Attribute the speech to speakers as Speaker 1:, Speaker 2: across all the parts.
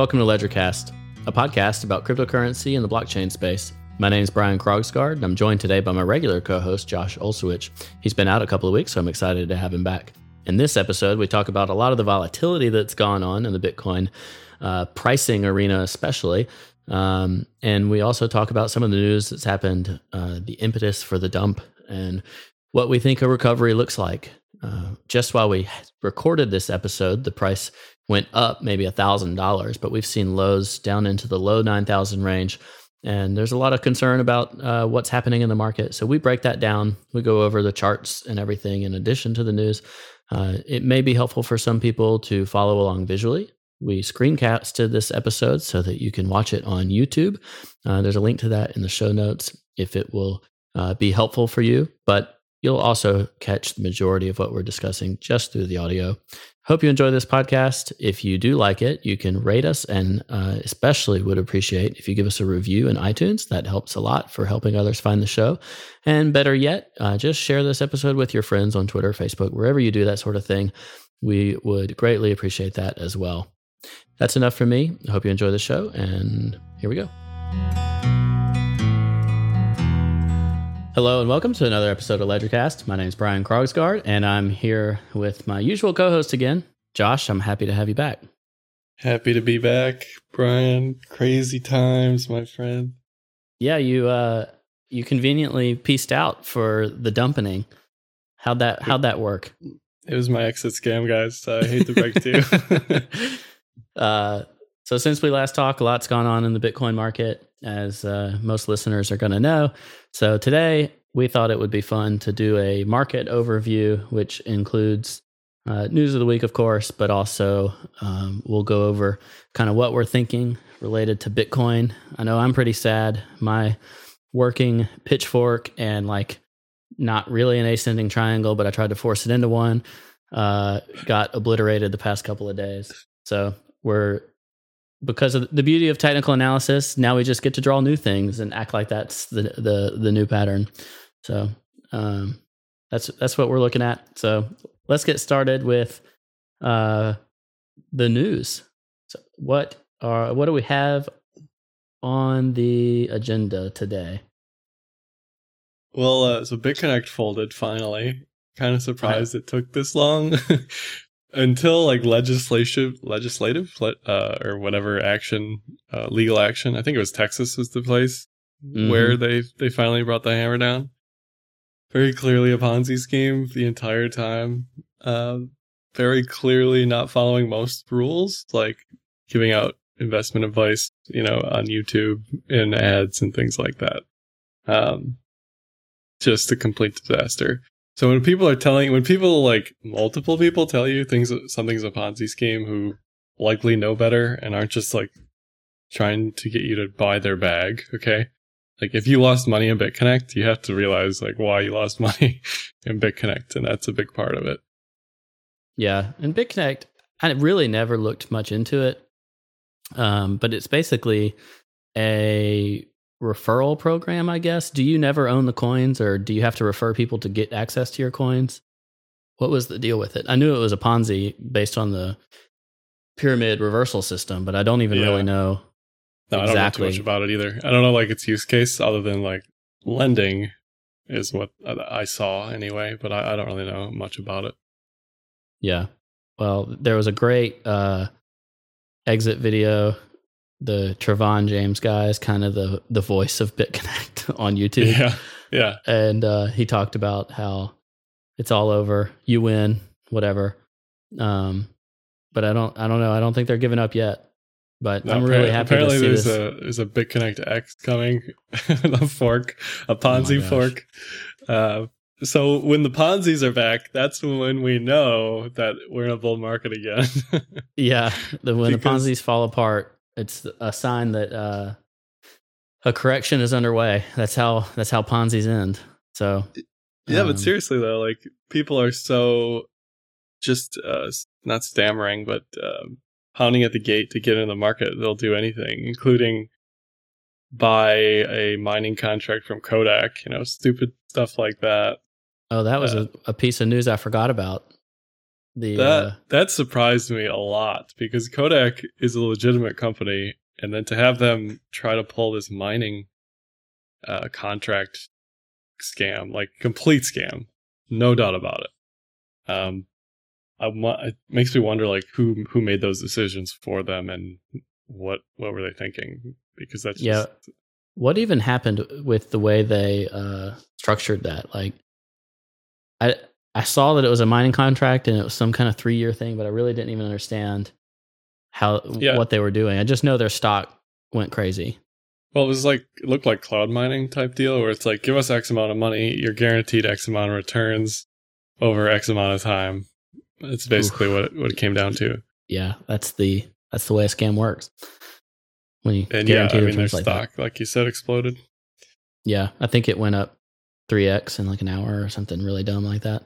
Speaker 1: Welcome to Ledgercast, a podcast about cryptocurrency and the blockchain space. My name is Brian Krogsgard, and I'm joined today by my regular co host, Josh Olszewicz. He's been out a couple of weeks, so I'm excited to have him back. In this episode, we talk about a lot of the volatility that's gone on in the Bitcoin uh, pricing arena, especially. Um, and we also talk about some of the news that's happened, uh, the impetus for the dump, and what we think a recovery looks like. Uh, just while we recorded this episode, the price went up maybe a thousand dollars, but we've seen lows down into the low nine thousand range, and there's a lot of concern about uh, what's happening in the market. So we break that down. We go over the charts and everything in addition to the news. Uh, it may be helpful for some people to follow along visually. We screencasted this episode so that you can watch it on YouTube. Uh, there's a link to that in the show notes if it will uh, be helpful for you. But You'll also catch the majority of what we're discussing just through the audio. Hope you enjoy this podcast. If you do like it, you can rate us and uh, especially would appreciate if you give us a review in iTunes. That helps a lot for helping others find the show. And better yet, uh, just share this episode with your friends on Twitter, Facebook, wherever you do that sort of thing. We would greatly appreciate that as well. That's enough for me. I hope you enjoy the show, and here we go. Hello and welcome to another episode of Ledgercast. My name is Brian Krogsgard, and I'm here with my usual co-host again, Josh. I'm happy to have you back.
Speaker 2: Happy to be back, Brian. Crazy times, my friend.
Speaker 1: Yeah, you uh you conveniently pieced out for the dumping. How'd that how'd that work?
Speaker 2: It was my exit scam, guys. I hate to break to
Speaker 1: you. uh so since we last talked, a lot's gone on in the Bitcoin market as uh, most listeners are going to know. So today we thought it would be fun to do a market overview, which includes uh, news of the week, of course, but also um, we'll go over kind of what we're thinking related to Bitcoin. I know I'm pretty sad. My working pitchfork and like not really an ascending triangle, but I tried to force it into one, uh, got obliterated the past couple of days. So we're because of the beauty of technical analysis, now we just get to draw new things and act like that's the the the new pattern. So um, that's that's what we're looking at. So let's get started with uh, the news. So what are what do we have on the agenda today?
Speaker 2: Well, uh, so BitConnect folded finally. Kind of surprised it took this long. until like legislative legislative uh, or whatever action uh, legal action i think it was texas was the place mm-hmm. where they they finally brought the hammer down. Very clearly a ponzi scheme the entire time. Uh, very clearly not following most rules like giving out investment advice you know on youtube and ads and things like that. Um, just a complete disaster so when people are telling, when people like multiple people tell you things, something's a Ponzi scheme, who likely know better and aren't just like trying to get you to buy their bag. Okay, like if you lost money in BitConnect, you have to realize like why you lost money in BitConnect, and that's a big part of it.
Speaker 1: Yeah, and BitConnect, I really never looked much into it, um, but it's basically a referral program, I guess. Do you never own the coins or do you have to refer people to get access to your coins? What was the deal with it? I knew it was a Ponzi based on the pyramid reversal system, but I don't even yeah. really know.
Speaker 2: No, exactly. I don't know too much about it either. I don't know like its use case other than like lending is what I saw anyway, but I, I don't really know much about it.
Speaker 1: Yeah. Well, there was a great uh, exit video the Trevon James guy is kind of the the voice of BitConnect on YouTube.
Speaker 2: Yeah, yeah.
Speaker 1: And uh, he talked about how it's all over, you win, whatever. Um, but I don't, I don't know. I don't think they're giving up yet. But no, I'm really happy.
Speaker 2: Apparently,
Speaker 1: to see
Speaker 2: there's
Speaker 1: this.
Speaker 2: a there's a BitConnect X coming, a fork, a Ponzi oh fork. Uh, so when the Ponzi's are back, that's when we know that we're in a bull market again.
Speaker 1: yeah, the, when because, the Ponzi's fall apart, it's a sign that uh, a correction is underway. That's how that's how Ponzi's end. So
Speaker 2: yeah, um, but seriously though, like people are so just uh, not stammering, but um, pounding at the gate to get in the market. They'll do anything, including buy a mining contract from Kodak. You know, stupid stuff like that.
Speaker 1: Oh, that was uh, a, a piece of news I forgot about. The
Speaker 2: that
Speaker 1: uh,
Speaker 2: that surprised me a lot because Kodak is a legitimate company, and then to have them try to pull this mining uh, contract scam, like complete scam, no doubt about it. Um, I, it makes me wonder, like who who made those decisions for them, and what what were they thinking? Because that's
Speaker 1: yeah.
Speaker 2: Just,
Speaker 1: what even happened with the way they uh, structured that? Like, I I saw that it was a mining contract and it was some kind of three year thing, but I really didn't even understand how
Speaker 2: Yeah.
Speaker 1: what they were doing. I just know their stock went crazy.
Speaker 2: Well, it was like it looked like cloud mining type deal where it's like give us X amount of money, you're guaranteed X amount of returns over X amount of time. It's basically what it, what it came down to.
Speaker 1: Yeah, that's the that's the way a scam works. When you
Speaker 2: And yeah, I mean their
Speaker 1: like that.
Speaker 2: stock, like you said, exploded.
Speaker 1: Yeah, I think it went up three x in like an hour or something really dumb like that.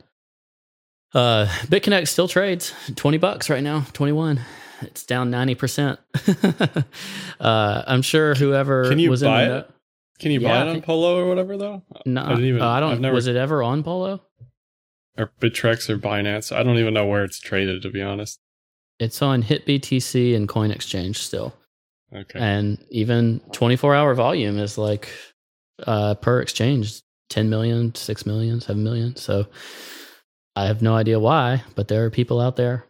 Speaker 1: Uh, BitConnect still trades twenty bucks right now, twenty one. It's down ninety percent. uh, I'm sure whoever
Speaker 2: Can you
Speaker 1: was
Speaker 2: buy
Speaker 1: in the
Speaker 2: it? Can you
Speaker 1: Yeah,
Speaker 2: buy it on Polo or whatever though?
Speaker 1: no,
Speaker 2: I even-
Speaker 1: uh, I don't.
Speaker 2: I've never-
Speaker 1: was it ever on Polo?
Speaker 2: Or Bittrex or Binance? I don't even know where it's traded to be honest.
Speaker 1: It's on HitBTC and Coin Exchange still,
Speaker 2: Okay.
Speaker 1: and even 24 hour volume is like uh, per exchange 10 million, 6 million, 7 million. So I have no idea why, but there are people out there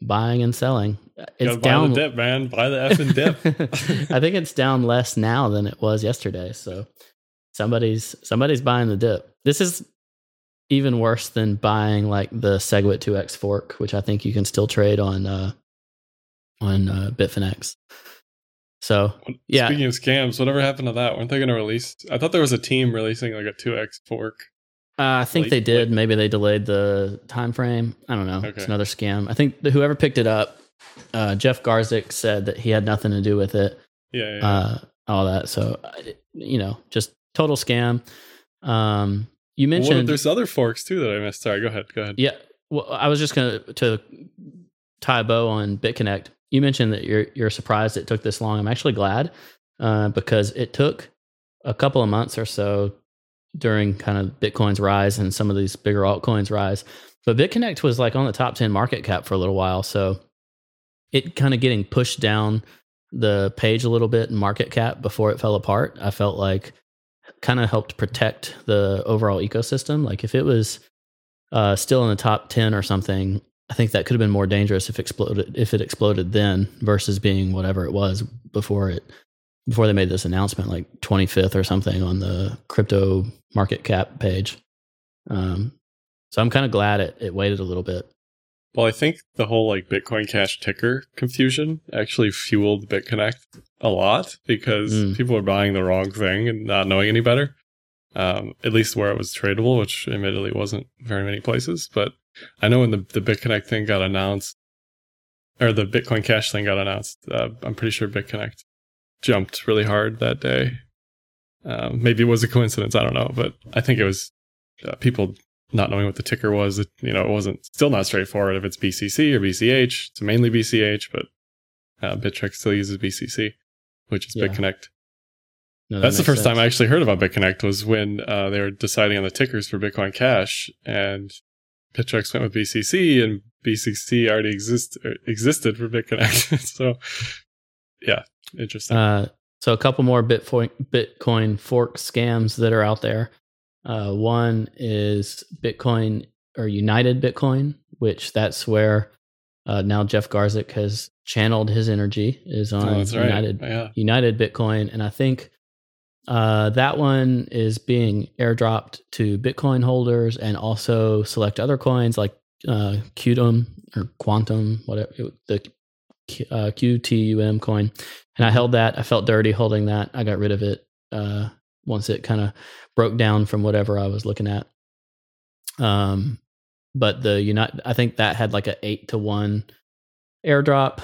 Speaker 1: buying and selling. It's down.
Speaker 2: the dip, man. Buy the effing dip.
Speaker 1: I think it's down less now than it was yesterday. So somebody's somebody's buying the dip. This is even worse than buying like the Segwit 2x fork, which I think you can still trade on uh on uh, Bitfinex. So Yeah.
Speaker 2: Speaking of scams, whatever happened to that? Weren't they going to release? I thought there was a team releasing like a two X fork.
Speaker 1: Uh, I think
Speaker 2: Late-
Speaker 1: they did.
Speaker 2: late-
Speaker 1: Maybe they delayed the time frame. I don't know. It's another scam. I think whoever picked it up, uh, Jeff Garzik said that he had nothing to do with it.
Speaker 2: Yeah, yeah.
Speaker 1: uh, all that. So, you know, just total scam. Um, you
Speaker 2: Well,
Speaker 1: mentioned,
Speaker 2: there's other forks too that I missed. Sorry, go ahead. Go ahead.
Speaker 1: yeah. Well, I was just gonna to tie a bow on BitConnect. You mentioned that you're you're surprised it took this long. I'm actually glad uh, because it took a couple of months or so during kind of Bitcoin's rise and some of these bigger altcoins rise. But BitConnect was like on the top 10 market cap for a little while. So it kind of getting pushed down the page a little bit in market cap before it fell apart, I felt like kind of helped protect the overall ecosystem. Like if it was uh, still in the top 10 or something, I think that could have been more dangerous if exploded if it exploded then versus being whatever it was before it before they made this announcement, like 25th or something on the crypto market cap page. Um, so I'm kind of glad it, it waited a little bit.
Speaker 2: Well, I think the whole like Bitcoin Cash ticker confusion actually fueled BitConnect a lot because
Speaker 1: Mm.
Speaker 2: people were buying the wrong thing and not knowing any better. Um, at least where it was tradable, which admittedly wasn't very many places. But I know when the, the BitConnect thing got announced, or the Bitcoin Cash thing got announced, uh, I'm pretty sure BitConnect jumped really hard that day. Um, maybe it was a coincidence. I don't know, but I think it was uh, people not knowing what the ticker was. It, you know, it wasn't still not straightforward if it's BCC or BCH. It's mainly BCH, but uh, Bittrex still uses BCC, which is
Speaker 1: Yeah.
Speaker 2: BitConnect.
Speaker 1: No, that
Speaker 2: That's the first time I actually heard about BitConnect was when uh, they were deciding on the tickers for Bitcoin Cash, and Bittrex went with BCC, and BCC already exist er, existed for BitConnect. so, yeah, interesting.
Speaker 1: Uh, so a couple more Bitcoin Bitcoin fork scams that are out there. Uh, one is Bitcoin or United Bitcoin, which that's where uh, now Jeff Garzik has channeled his energy is on
Speaker 2: oh, that's right.
Speaker 1: United
Speaker 2: Yeah.
Speaker 1: United Bitcoin, and I think uh, that one is being airdropped to Bitcoin holders and also select other coins like uh, Qtum or Quantum, whatever the uh, QTUM coin. And I held that. I felt dirty holding that. I got rid of it uh, once it kind of broke down from whatever I was looking at. Um, but the United, I think that had like a eight to one airdrop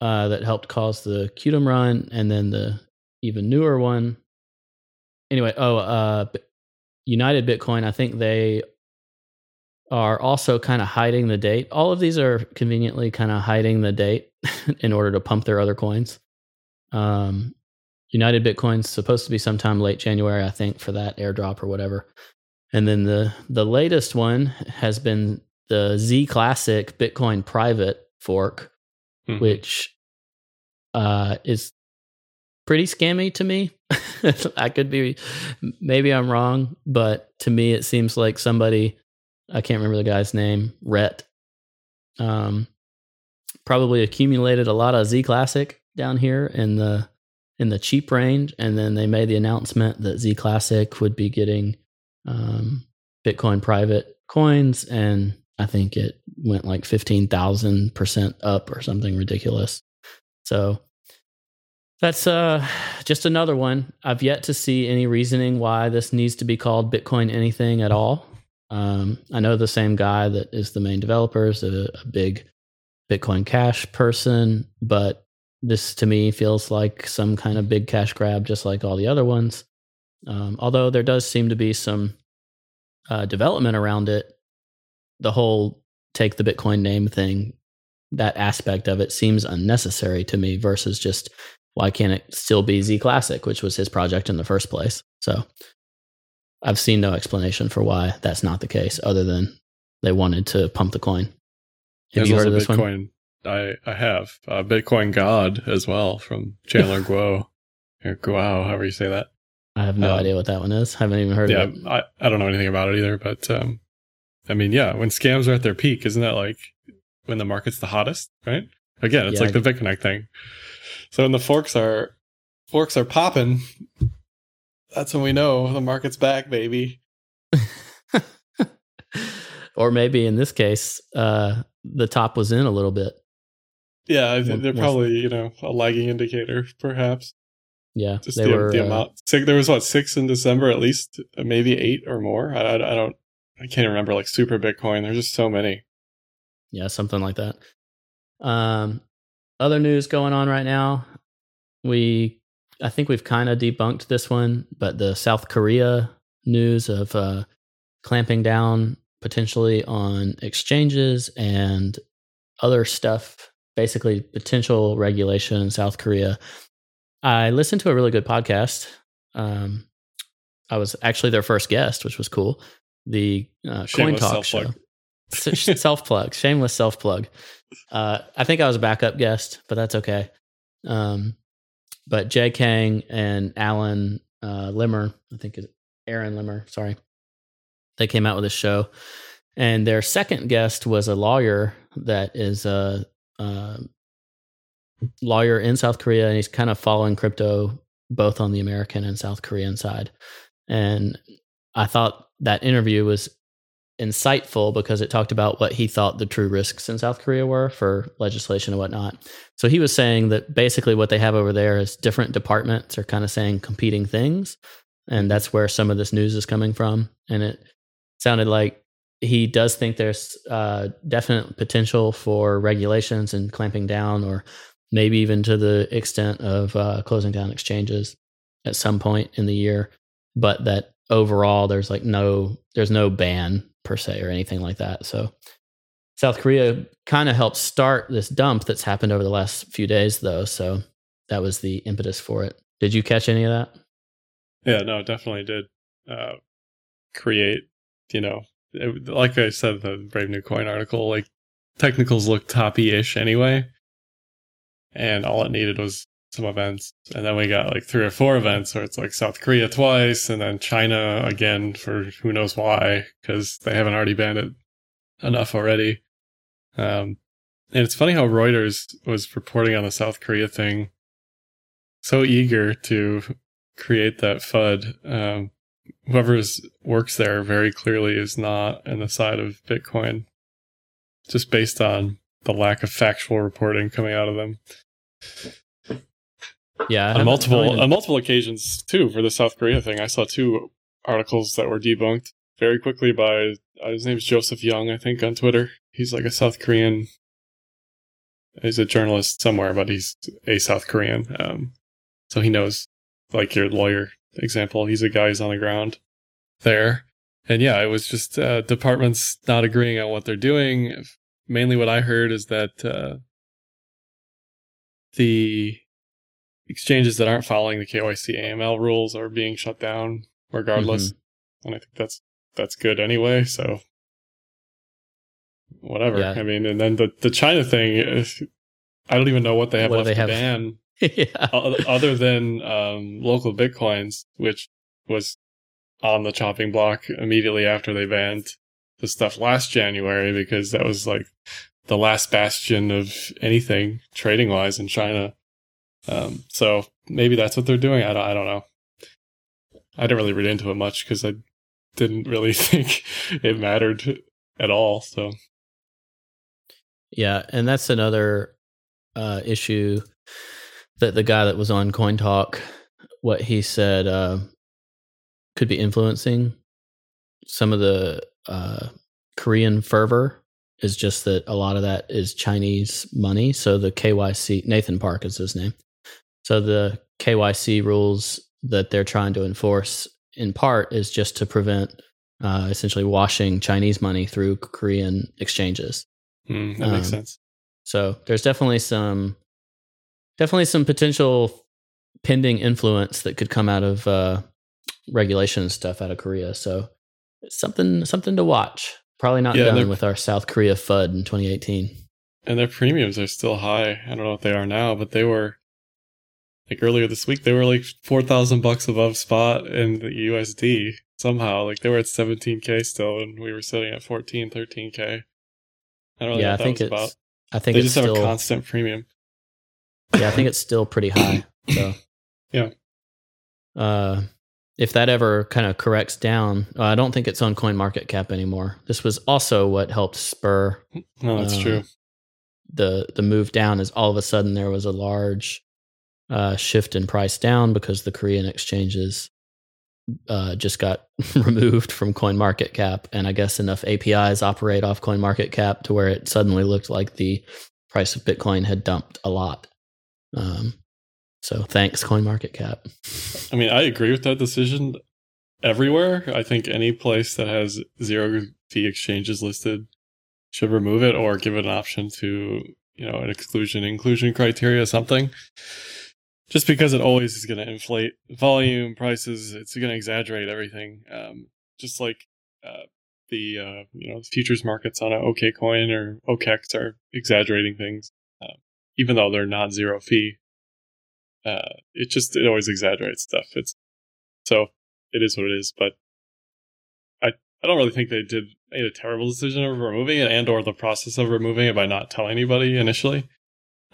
Speaker 1: uh, that helped cause the Qtum run, and then the even newer one. Anyway, oh, uh, United Bitcoin. I think they are also kind of hiding the date. All of these are conveniently kind of hiding the date in order to pump their other coins. Um, United Bitcoin's supposed to be sometime late January, I think, for that airdrop or whatever. And then the the latest one has been the Z Classic Bitcoin private fork,
Speaker 2: Mhm.
Speaker 1: which uh, is pretty scammy to me. I could be, maybe I'm wrong, but to me it seems like somebody, I can't remember the guy's name, Rhett, um, probably accumulated a lot of Z Classic down here in the in the cheap range, and then they made the announcement that Z Classic would be getting um, Bitcoin private coins, and I think it went like fifteen thousand percent up or something ridiculous. So that's uh, just another one. I've yet to see any reasoning why this needs to be called Bitcoin anything at all. Um, I know the same guy that is the main developer is a, a big Bitcoin Cash person, but this to me feels like some kind of big cash grab, just like all the other ones. Um, although there does seem to be some uh, development around it, the whole take the Bitcoin name thing, that aspect of it seems unnecessary to me versus just why can't it still be Z Classic, which was his project in the first place? So I've seen no explanation for why that's not the case, other than they wanted to pump the coin. Have
Speaker 2: There's
Speaker 1: you heard of this one?
Speaker 2: I I have uh, Bitcoin God as well from Chandler Guo or Guo, however you say that.
Speaker 1: I have no
Speaker 2: Um,
Speaker 1: idea what that one is. I Haven't even heard
Speaker 2: yeah,
Speaker 1: of it.
Speaker 2: I, I don't know anything about it either, but um, I mean, yeah, when scams are at their peak, isn't that like when the market's the hottest, right? Again, it's
Speaker 1: Yeah,
Speaker 2: like the BitConnect thing. So when the forks are forks are popping, that's when we know the market's back, baby.
Speaker 1: or maybe in this case, uh, the top was in a little bit.
Speaker 2: Yeah, I think they're probably you know a lagging indicator, perhaps.
Speaker 1: Yeah,
Speaker 2: Just
Speaker 1: they
Speaker 2: the,
Speaker 1: were.
Speaker 2: the
Speaker 1: uh,
Speaker 2: amount. Six, there was what six in December at least, maybe eight or more. I, I, I don't. I can't remember like super Bitcoin. There's just so many.
Speaker 1: yeah, something like that. Um, other news going on right now. We, I think we've kind of debunked this one, but the South Korea news of uh, clamping down potentially on exchanges and other stuff, basically potential regulation in South Korea. I listened to a really good podcast. Um, I was actually their first guest, which was cool. The uh, Coin Talk show.
Speaker 2: self-plug.
Speaker 1: self plug, shameless self plug. Uh, I think I was a backup guest, but that's okay. Um, but Jay Kang and Alan uh, Limmer, I think it's Aaron Limmer, sorry, they came out with a show, and their second guest was a lawyer that is a, a lawyer in South Korea, and he's kind of following crypto both on the American and South Korean side. And I thought that interview was insightful because it talked about what he thought the true risks in South Korea were for legislation and whatnot. So he was saying that basically what they have over there is different departments are kind of saying competing things. And that's where some of this news is coming from. And it sounded like he does think there's uh, definite potential for regulations and clamping down, or maybe even to the extent of uh, closing down exchanges at some point in the year. But that overall, there's like no, there's no ban per se or anything like that. So South Korea kind of helped start this dump that's happened over the last few days, though. So that was the impetus for it. Did you catch any of that?
Speaker 2: Yeah, no, it definitely did uh, create, you know, it, like I said, the Brave New Coin article, like technicals look toppy ish anyway. And all it needed was some events. And then we got like three or four events where it's like South Korea twice and then China again for who knows why, because they haven't already banned it enough already. Um, and it's funny how Reuters was reporting on the South Korea thing so eager to create that FUD. Um, whoever's works there very clearly is not in the side of Bitcoin, just based on the lack of factual reporting coming out of them
Speaker 1: Yeah,
Speaker 2: on multiple
Speaker 1: I don't even-
Speaker 2: on multiple occasions too. For the South Korea thing, I saw two articles that were debunked very quickly by uh, his name's Joseph Young, I think, on Twitter. He's like a South Korean. He's a journalist somewhere, but he's a South Korean. Um, so he knows, like your lawyer example, he's a guy who's on the ground there. And yeah, it was just uh, departments not agreeing on what they're doing. Mainly, what I heard is that uh, the exchanges that aren't following the KYC AML rules are being shut down regardless. And I think that's that's good anyway. So whatever.
Speaker 1: Yeah.
Speaker 2: I mean, and then the the China thing, is- I don't even know what they have
Speaker 1: What
Speaker 2: left
Speaker 1: they
Speaker 2: to
Speaker 1: have?
Speaker 2: ban
Speaker 1: yeah.
Speaker 2: other than um, local bitcoins, which was on the chopping block immediately after they banned the stuff last January because that was like the last bastion of anything trading wise in China. Um, so maybe that's what they're doing. I don't, I don't know. I didn't really read into it much because I didn't really think it mattered at all. So
Speaker 1: Yeah, and that's another uh, issue that the guy that was on Coin Talk, what he said uh, could be influencing some of the uh, Korean fervor is just that a lot of that is Chinese money. So the KYC, Nathan Park is his name. So the KYC rules that they're trying to enforce in part is just to prevent uh, essentially washing Chinese money through Korean exchanges.
Speaker 2: mm, that makes
Speaker 1: Um,
Speaker 2: sense.
Speaker 1: So there's definitely some definitely some potential pending influence that could come out of uh, regulation stuff out of Korea. So something something to watch. Probably not
Speaker 2: Yeah,
Speaker 1: done with our South Korea FUD in 2018.
Speaker 2: And their premiums are still high. I don't know what they are now, but they were like earlier this week. They were like four thousand bucks above spot in the USD somehow. Like they were at seventeen k still, and we were sitting at 14, 13 k. I don't really know
Speaker 1: yeah, I
Speaker 2: what that
Speaker 1: think
Speaker 2: was
Speaker 1: it's
Speaker 2: about.
Speaker 1: I think
Speaker 2: They
Speaker 1: it's
Speaker 2: just have a constant premium.
Speaker 1: yeah, I think it's still pretty high. So
Speaker 2: Yeah.
Speaker 1: Uh, if that ever kind of corrects down, uh, I don't think it's on Coin Market Cap anymore. This was also what helped spur
Speaker 2: No, that's
Speaker 1: Uh,
Speaker 2: true.
Speaker 1: the the move down is all of a sudden there was a large uh, shift in price down because the Korean exchanges uh, just got removed from Coin Market Cap, and I guess enough APIs operate off Coin Market Cap to where it suddenly looked like the price of Bitcoin had dumped a lot. Um, so thanks Coin Market Cap.
Speaker 2: I mean, I agree with that decision everywhere. I think any place that has zero fee exchanges listed should remove it or give it an option to, you know, an exclusion inclusion criteria something. Just because it always is going to inflate volume, prices, it's going to exaggerate everything. Um, just like uh, the uh, you know futures markets on OK coin or OKEX are exaggerating things, uh, even though they're not zero fee uh, it just it always exaggerates stuff. It's so it is what it is. But I I don't really think they did made a terrible decision of removing it and or the process of removing it by not telling anybody initially.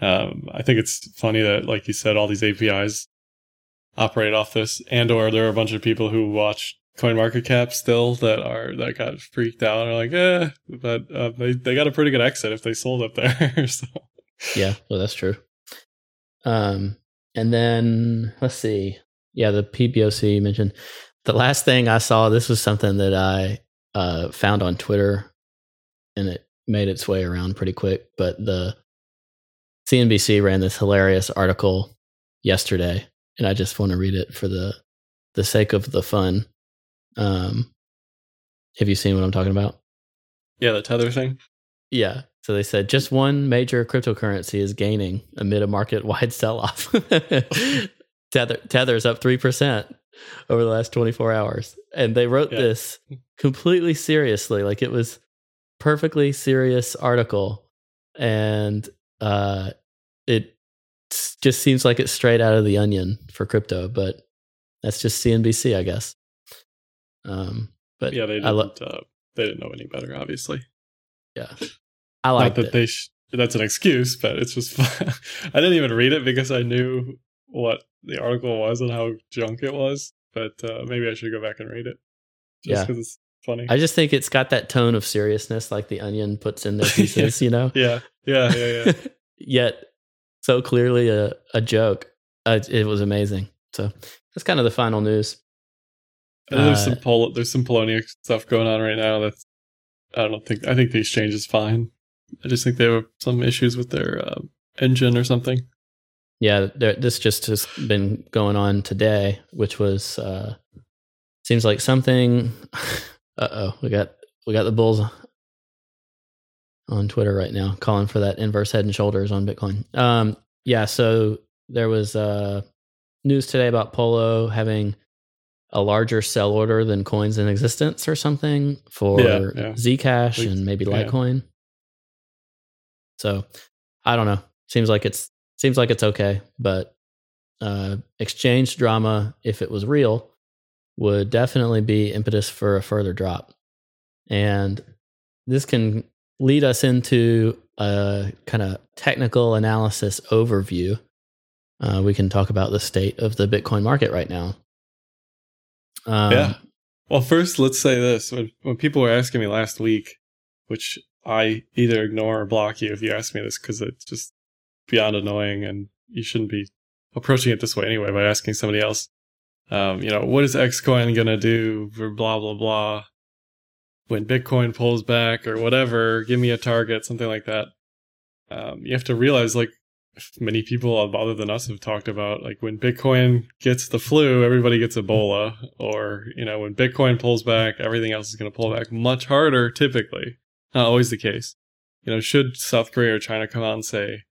Speaker 2: Um, I think it's funny that like you said, all these APIs operate off this, and or there are a bunch of people who watch Coin Market Cap still that are that got freaked out and are like, eh, but uh, they they got a pretty good exit if they sold up there. so
Speaker 1: Yeah, well, that's true. Um, and then let's see. Yeah, the PBOC you mentioned. The last thing I saw, this was something that I uh, found on Twitter, and it made its way around pretty quick. But the CNBC ran this hilarious article yesterday, and I just want to read it for the the sake of the fun. Um, have you seen what I'm talking about?
Speaker 2: yeah, the tether thing.
Speaker 1: Yeah. So they said just one major cryptocurrency is gaining amid a market wide sell off. Tether Tether's up 3% over the last 24 hours. And they wrote
Speaker 2: Yeah.
Speaker 1: this completely seriously. Like it was perfectly serious article. And uh it just seems like it's straight out of the onion for crypto, but that's just CNBC, I guess. Um but
Speaker 2: yeah, they didn't.
Speaker 1: lo-
Speaker 2: uh, they didn't know any better, obviously.
Speaker 1: yeah. I like
Speaker 2: that
Speaker 1: it.
Speaker 2: they. Sh- that's an excuse, but it's just. Fun. I didn't even read it because I knew what the article was and how junk it was. But uh, maybe I should go back and read it. Just
Speaker 1: Yeah.
Speaker 2: because it's funny.
Speaker 1: I just think it's got that tone of seriousness like the onion puts in their
Speaker 2: Yeah.
Speaker 1: pieces, you know?
Speaker 2: yeah, yeah, yeah, yeah.
Speaker 1: Yet so clearly a, a joke. Uh, it was amazing. So that's kind of the final news.
Speaker 2: And there's
Speaker 1: Uh,
Speaker 2: some Pol- there's some Poloniex stuff going on right now. That's I don't think I think the exchange is fine. I just think they have some issues with their uh, engine or something.
Speaker 1: Yeah, this just has been going on today, which was uh seems like something uh oh, we got we got the bulls on Twitter right now calling for that inverse head and shoulders on Bitcoin. Um yeah, so there was uh news today about Polo having a larger sell order than coins in existence or something for
Speaker 2: Yeah, yeah.
Speaker 1: Zcash and maybe
Speaker 2: yeah.
Speaker 1: Litecoin. So I don't know. Seems like it's seems like it's okay, but uh, exchange drama, if it was real, would definitely be impetus for a further drop. And this can lead us into a kind of technical analysis overview. Uh, we can talk about the state of the Bitcoin market right now.
Speaker 2: Um, yeah. Well, first, let's say this. When, when people were asking me last week, which I either ignore or block you if you ask me this because it's just beyond annoying and you shouldn't be approaching it this way anyway by asking somebody else. Um, you know, what is Xcoin going to do for blah, blah, blah? When Bitcoin pulls back or whatever, give me a target, something like that. Um, you have to realize, like, many people other than us have talked about, like, when Bitcoin gets the flu, everybody gets Ebola. Or, you know, when Bitcoin pulls back, everything else is going to pull back much harder, typically. Not always the case. You know, should South Korea or China come out and say,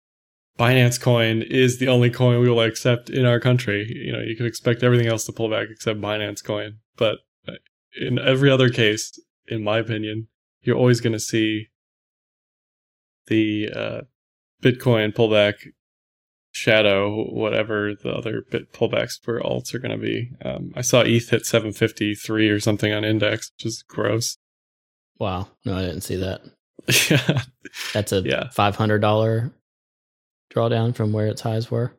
Speaker 2: Binance coin is the only coin we will accept in our country. You know, you could expect everything else to pull back except Binance coin. But uh, in every other case, in my opinion, you're always going to see the uh, Bitcoin pullback shadow whatever the other bit pullbacks for alts are going to be. Um, I saw ETH hit 753 or something on index, which is gross.
Speaker 1: Wow. No, I didn't see that.
Speaker 2: yeah.
Speaker 1: That's a yeah. $500 drawdown from where its highs were.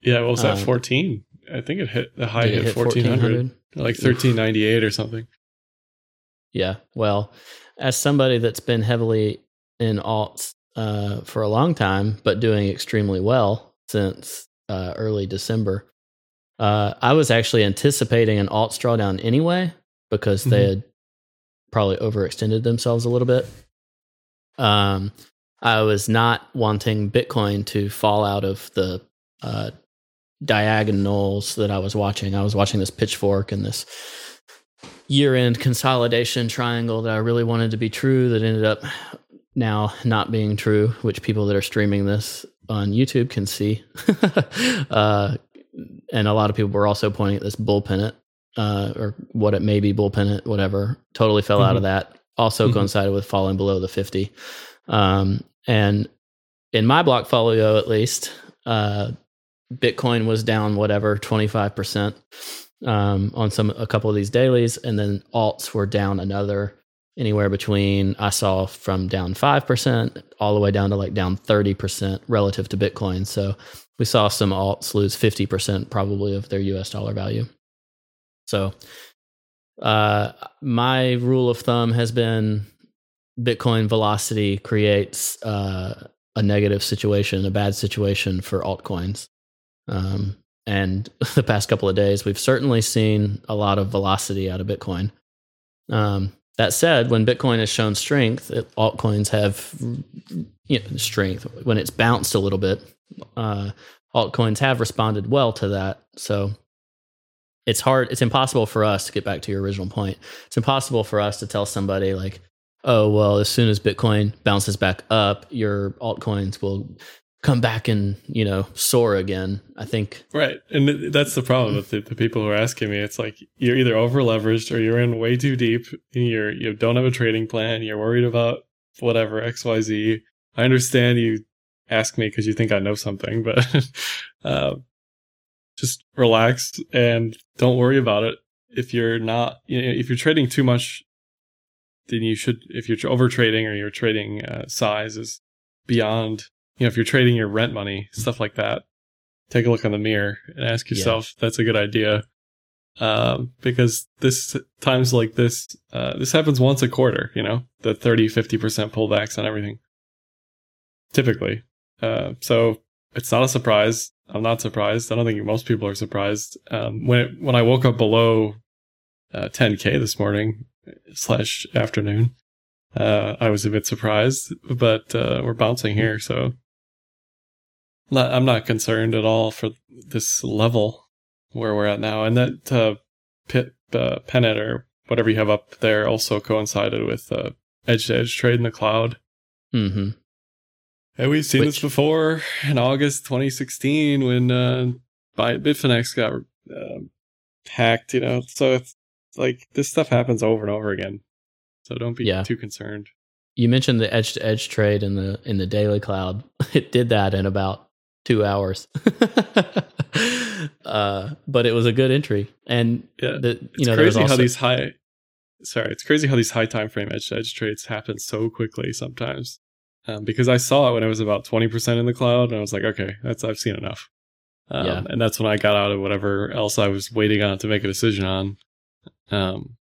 Speaker 2: Yeah, well, it's at um, 14. I think it hit the high hit, hit 1400, like 1398 or something.
Speaker 1: Yeah. Well, as somebody that's been heavily in alts uh, for a long time, but doing extremely well since uh, early December, uh, I was actually anticipating an alts drawdown anyway because they mm-hmm. had probably overextended themselves a little bit. Um, I was not wanting Bitcoin to fall out of the uh, diagonals that I was watching. I was watching this pitchfork and this year end consolidation triangle that I really wanted to be true that ended up now not being true, which people that are streaming this on YouTube can see. uh, and a lot of people were also pointing at this bull pennant, uh, or what it may be bull pennant, whatever. Totally fell mm-hmm. out of that. Also mm-hmm. coincided with falling below the 50. Um, and in my block, blockfolio, at least, uh, Bitcoin was down whatever twenty five percent um, on some a couple of these dailies, and then alts were down another anywhere between I saw from down five percent all the way down to like down thirty percent relative to Bitcoin. So we saw some alts lose fifty percent probably of their U.S. dollar value. So uh, my rule of thumb has been Bitcoin velocity creates uh, a negative situation, a bad situation for altcoins. Um, and the past couple of days, we've certainly seen a lot of velocity out of Bitcoin. Um, that said, when Bitcoin has shown strength, it, altcoins have you know, strength. When it's bounced a little bit, uh, altcoins have responded well to that. So it's hard, it's impossible for us to get back to your original point. It's impossible for us to tell somebody, like, oh well as soon as bitcoin bounces back up your altcoins will come back and you know soar again i think.
Speaker 2: Right. And that's the problem with the, the people who are asking me. It's like you're either over leveraged or you're in way too deep. And you're you don't have a trading plan. You're worried about whatever xyz i understand you ask me because you think i know something but uh, just relax and don't worry about it. If you're not you know, if you're trading too much then you should, if you're over trading or your trading uh, size is beyond, you know, if you're trading your rent money, stuff like that, take a look in the mirror and ask yourself, yeah. that's a good idea. Um, because this times like this, uh, this happens once a quarter, you know, the 30, 50% pullbacks on everything. Typically. Uh, so it's not a surprise. I'm not surprised. I don't think most people are surprised. Um, when, it, when I woke up below uh, 10k this morning, slash afternoon. Uh, I was a bit surprised, but uh, we're bouncing here, so I'm not concerned at all for this level where we're at now. And that uh, pit uh, pennant or whatever you have up there also coincided with uh, edge to edge trade in the cloud.
Speaker 1: Mm-hmm.
Speaker 2: And we've seen Which, this before in August 2016 when uh, Bitfinex got uh, hacked. You know, so it's like this stuff happens over and over again. So don't be yeah. too concerned.
Speaker 1: you mentioned the edge to edge trade in the in the daily cloud. It did that in about two hours. uh, but it was a good entry, and
Speaker 2: Yeah,
Speaker 1: the,
Speaker 2: It's
Speaker 1: you know there was
Speaker 2: crazy how these high. Sorry, it's crazy how these high time frame edge edge trades happen so quickly sometimes. Um, because I saw it when it was about twenty percent in the cloud, and I was like, okay, that's I've seen enough. Um,
Speaker 1: Yeah.
Speaker 2: and that's when I got out of whatever else I was waiting on to make a decision on. Um,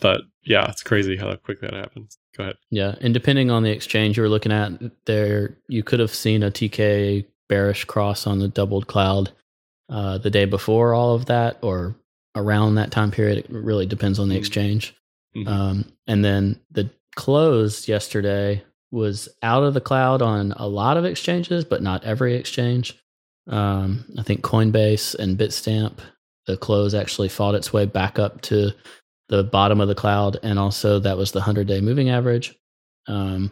Speaker 2: but yeah, it's crazy how quick that happens. Go ahead.
Speaker 1: Yeah, and depending on the exchange you were looking at, there you could have seen a TK bearish cross on the doubled cloud uh, the day before all of that, or around that time period. It really depends on the
Speaker 2: Mhm.
Speaker 1: exchange.
Speaker 2: Mhm.
Speaker 1: Um, and then the close yesterday was out of the cloud on a lot of exchanges, but not every exchange. Um, I think Coinbase and Bitstamp, the close actually fought its way back up to the bottom of the cloud, and also that was the 100 day moving average. Um,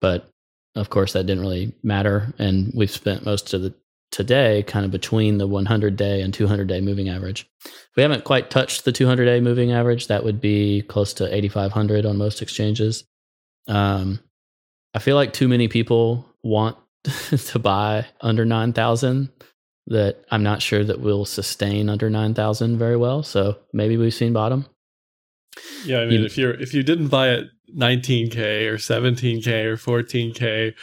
Speaker 1: but of course, that didn't really matter. And we've spent most of the today kind of between the 100 day and 200 day moving average. We haven't quite touched the 200 day moving average. That would be close to 8,500 on most exchanges. Um, I feel like too many people want to buy under 9,000 that I'm not sure that we'll sustain under 9,000 very well. So maybe we've seen bottom.
Speaker 2: Yeah, I mean,
Speaker 1: You-
Speaker 2: if you're if you didn't buy it 19k or 17k or 14k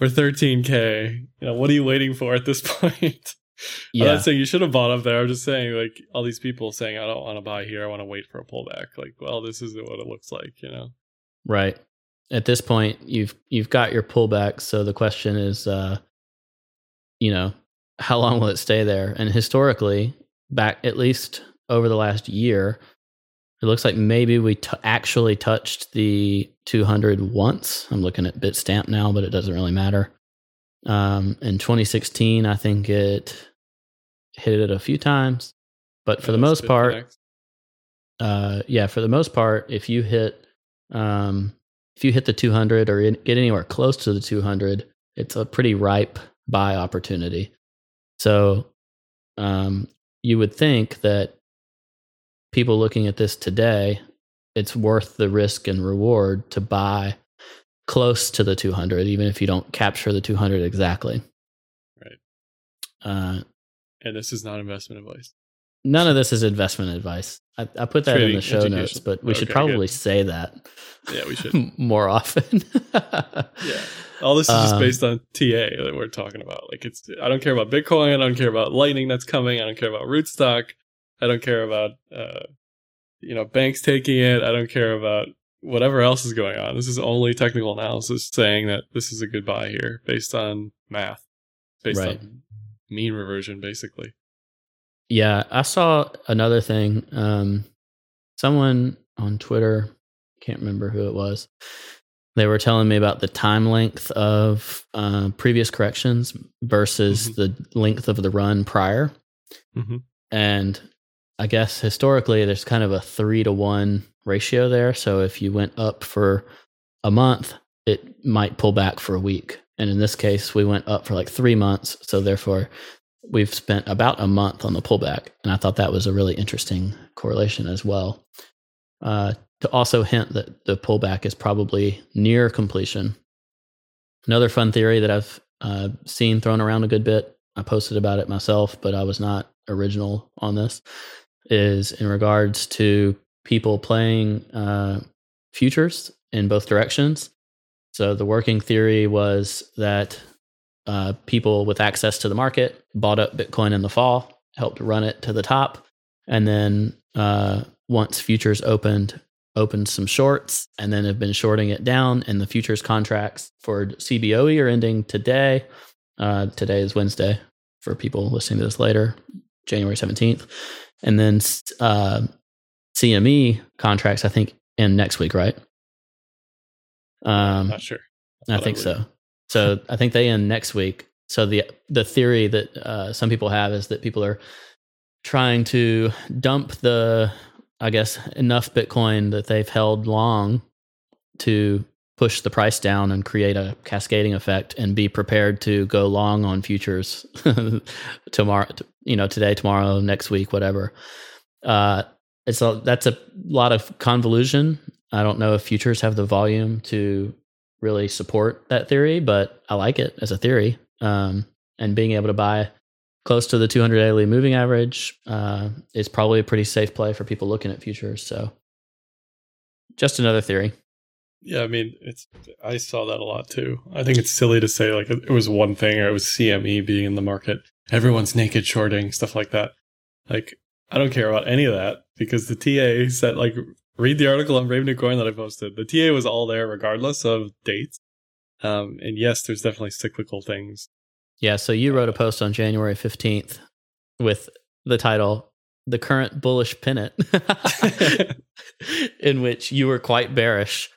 Speaker 2: or 13k, you know, what are you waiting for at this point? I'm
Speaker 1: Yeah.
Speaker 2: not saying you should have bought up there. I'm just saying, like all these people saying, I don't want to buy here. I want to wait for a pullback. Like, well, this isn't what it looks like, you know.
Speaker 1: Right. At this point, you've you've got your pullback. So the question is, uh, you know, how long will it stay there? And historically, back at least over the last year, it looks like maybe we t- actually touched the 200 once. I'm looking at Bitstamp now, but it doesn't really matter. Um, in 2016, I think it hit it a few times, but for the most part, uh, yeah, for the most part, if you hit, um, if you hit the 200 or in, get anywhere close to the 200, it's a pretty ripe buy opportunity. So, um, you would think that people looking at this today, it's worth the risk and reward to buy close to the 200, even if you don't capture the 200 exactly.
Speaker 2: Right.
Speaker 1: Uh,
Speaker 2: and this is not investment advice.
Speaker 1: None of this is investment advice. I, I put that in the show notes, but we should probably
Speaker 2: good.
Speaker 1: say that
Speaker 2: Yeah, we should.
Speaker 1: more often.
Speaker 2: yeah. All this is just
Speaker 1: Um,
Speaker 2: based on TA that we're talking about. Like it's I don't care about Bitcoin, I don't care about Lightning that's coming, I don't care about Rootstock, I don't care about uh you know, banks taking it, I don't care about whatever else is going on. This is only technical analysis saying that this is a good buy here based on math. Based
Speaker 1: Right.
Speaker 2: on mean reversion basically.
Speaker 1: Yeah, I saw another thing. Um, someone on Twitter, can't remember who it was. They were telling me about the time length of uh, previous corrections versus
Speaker 2: Mhm.
Speaker 1: the length of the run prior.
Speaker 2: Mhm.
Speaker 1: And I guess historically, there's kind of a three to one ratio there. So if you went up for a month, it might pull back for a week. And in this case, we went up for like three months. So therefore, we've spent about a month on the pullback. And I thought that was a really interesting correlation as well. Uh, to also hint that the pullback is probably near completion. Another fun theory that I've uh, seen thrown around a good bit, I posted about it myself, but I was not original on this, is in regards to people playing uh, futures in both directions. So the working theory was that uh, people with access to the market bought up Bitcoin in the fall, helped run it to the top, and then uh, once futures opened, opened some shorts, and then have been shorting it down. And the futures contracts for CBOE are ending today. Uh, today is Wednesday for people listening to this later, January seventeenth, and then uh, CME contracts I think end next week, right? Um,
Speaker 2: not sure.
Speaker 1: I
Speaker 2: I
Speaker 1: think so. So I think they end next week. So the the theory that uh, some people have is that people are trying to dump the, I guess, enough Bitcoin that they've held long to push the price down and create a cascading effect and be prepared to go long on futures tomorrow, you know, today, tomorrow, next week, whatever. Uh, it's a, that's a lot of convolution. I don't know if futures have the volume to really support that theory, but I like it as a theory. Um, and being able to buy close to the 200 daily moving average uh, is probably a pretty safe play for people looking at futures. So, just another theory.
Speaker 2: Yeah, I mean, it's I saw that a lot too. I think it's silly to say like it was one thing or it was CME being in the market. Everyone's naked shorting stuff like that. Like I don't care about any of that because the TA said like read the article on Brave New Coin that I posted. The TA was all there regardless of dates. Um, and yes, there's definitely cyclical things.
Speaker 1: Yeah, so you wrote a post on January 15th with the title "The Current Bullish Pennant," in which you were quite bearish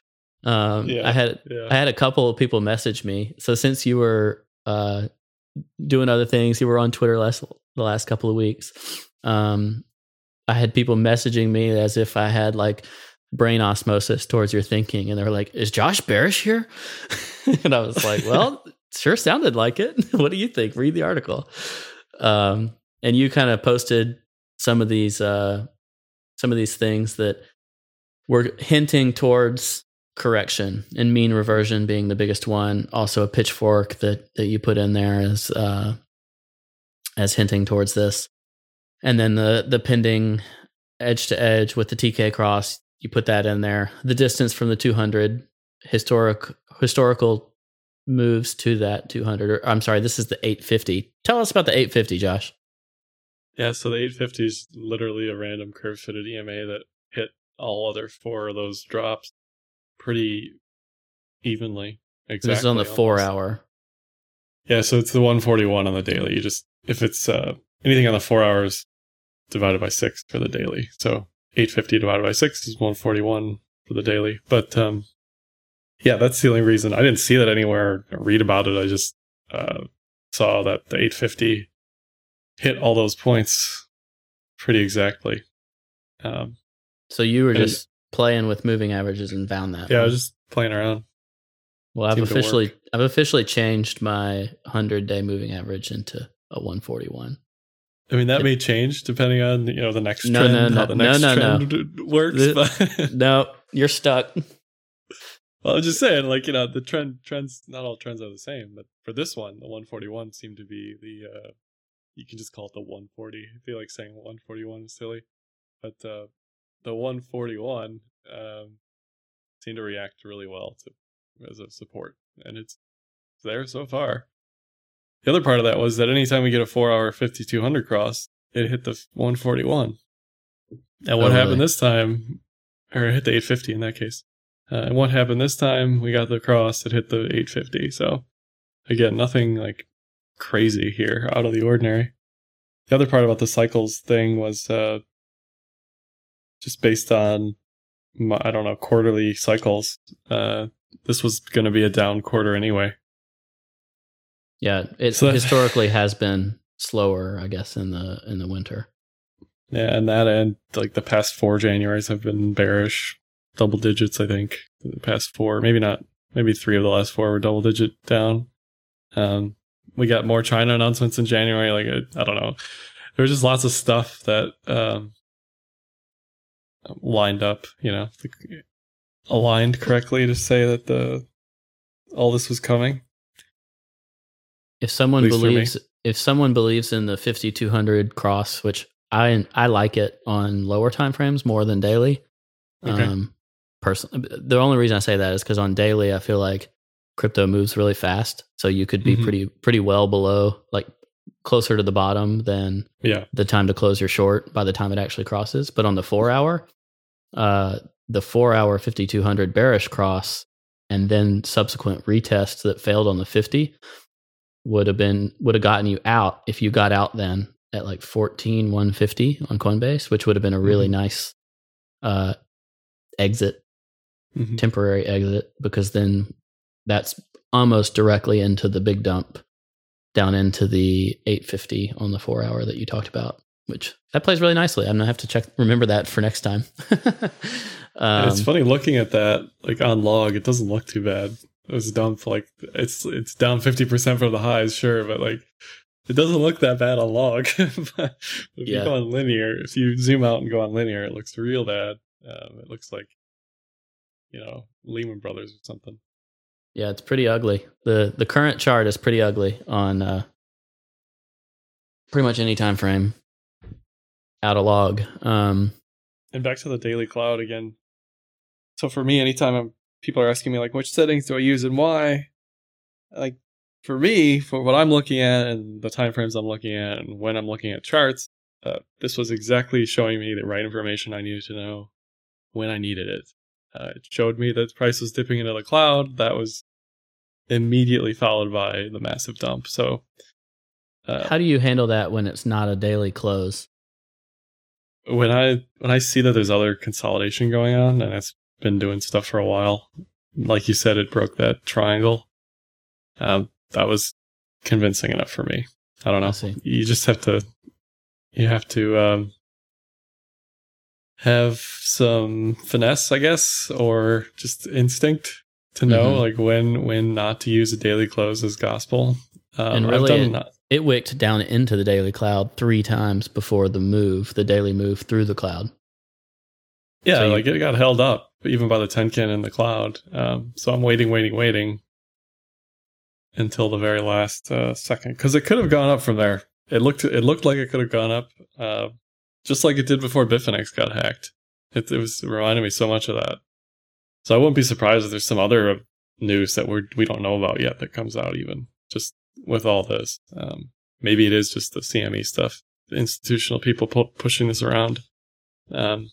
Speaker 1: um, yeah, I had yeah. I had a couple of people message me. So since you were uh, doing other things, you were on Twitter last the last couple of weeks. Um, I had people messaging me as if I had like brain osmosis towards your thinking, and they were like, "Is Josh bearish here?" and I was like, "Well, sure sounded like it. what do you think? Read the article." Um, and you kind of posted some of these uh, some of these things that were hinting towards correction and mean reversion being the biggest one. Also, a pitchfork that that you put in there as uh, as hinting towards this, and then the the pending edge to edge with the TK cross. You put that in there. The distance from the 200 historic historical moves to that 200. Or, I'm sorry, this is the 850. Tell us about the 850, Josh.
Speaker 2: Yeah, so the 850 is literally a random curve fitted EMA that hit all other four of those drops pretty evenly.
Speaker 1: Exactly. This is on the almost. four hour.
Speaker 2: Yeah, so it's the 141 on the daily. You just if it's uh, anything on the four hours divided by six for the daily. So 850 divided by six is 141 for the daily. But um, yeah, that's the only reason I didn't see that anywhere or read about it. I just uh, saw that the 850 hit all those points pretty exactly. Um,
Speaker 1: so you were just playing with moving averages and found that.
Speaker 2: Yeah, I was just playing around.
Speaker 1: Well, I've officially I've officially changed my 100 day moving average into a 141.
Speaker 2: I mean that it, may change depending on you know the next no, trend, no, no, how the next no, no, trend no. works.
Speaker 1: The, no, you're stuck.
Speaker 2: Well, I'm just saying, like you know, the trend trends. Not all trends are the same, but for this one, the 141 seemed to be the. uh You can just call it the 140. I feel like saying 141 is silly, but uh the 141 um, seemed to react really well to as a support, and it's there so far. The other part of that was that anytime we get a four hour 5200 cross, it hit the 141. And what oh, happened really? this time, or it hit the 850 in that case. Uh, and what happened this time, we got the cross, it hit the 850. So again, nothing like crazy here out of the ordinary. The other part about the cycles thing was uh, just based on I don't know quarterly cycles. Uh, this was going to be a down quarter anyway.
Speaker 1: Yeah, it so historically has been slower, I guess, in the in the winter.
Speaker 2: Yeah, and that and like the past four Januaries have been bearish, double digits. I think the past four, maybe not, maybe three of the last four were double digit down. Um, we got more China announcements in January. Like I, I don't know, there was just lots of stuff that um, lined up, you know, aligned correctly to say that the all this was coming.
Speaker 1: If someone believes if someone believes in the 5200 cross, which I I like it on lower time frames more than daily. Okay. Um personally the only reason I say that is cuz on daily I feel like crypto moves really fast, so you could be mm-hmm. pretty pretty well below like closer to the bottom than
Speaker 2: yeah.
Speaker 1: the time to close your short by the time it actually crosses. But on the four hour, uh, the four hour 5200 bearish cross and then subsequent retests that failed on the 50 would have been would have gotten you out if you got out then at like 14 150 on coinbase which would have been a really mm-hmm. nice uh exit mm-hmm. temporary exit because then that's almost directly into the big dump down into the 850 on the four hour that you talked about which that plays really nicely. I'm gonna have to check remember that for next time.
Speaker 2: um, it's funny looking at that like on log. It doesn't look too bad. It was dump like it's it's down fifty percent from the highs, sure, but like it doesn't look that bad on log. but if yeah. you go on linear, if you zoom out and go on linear, it looks real bad. Um, it looks like you know Lehman Brothers or something.
Speaker 1: Yeah, it's pretty ugly. the The current chart is pretty ugly on uh, pretty much any time frame. Out of log. Um,
Speaker 2: and back to the daily cloud again. So for me, anytime I'm, people are asking me like, which settings do I use and why? Like for me, for what I'm looking at and the time frames I'm looking at and when I'm looking at charts, uh, this was exactly showing me the right information I needed to know when I needed it. Uh, it showed me that the price was dipping into the cloud. That was immediately followed by the massive dump. So,
Speaker 1: uh, how do you handle that when it's not a daily close?
Speaker 2: When I when I see that there's other consolidation going on, and it's been doing stuff for a while, like you said, it broke that triangle. Um, that was convincing enough for me. I don't know. I you just have to you have to um, have some finesse, I guess, or just instinct to know mm-hmm. like when when not to use a daily close as gospel.
Speaker 1: Um, and really, it, not- it wicked down into the daily cloud three times before the move, the daily move through the cloud.
Speaker 2: Yeah, so you, like it got held up even by the Tenkan in the cloud. Um, so I'm waiting, waiting, waiting until the very last uh, second because it could have gone up from there. It looked it looked like it could have gone up, uh, just like it did before Bitfinex got hacked. It, it was reminding me so much of that. So I wouldn't be surprised if there's some other news that we're we don't know about yet that comes out even just with all this. Um, maybe it is just the CME stuff, the institutional people pu- pushing this around. Um,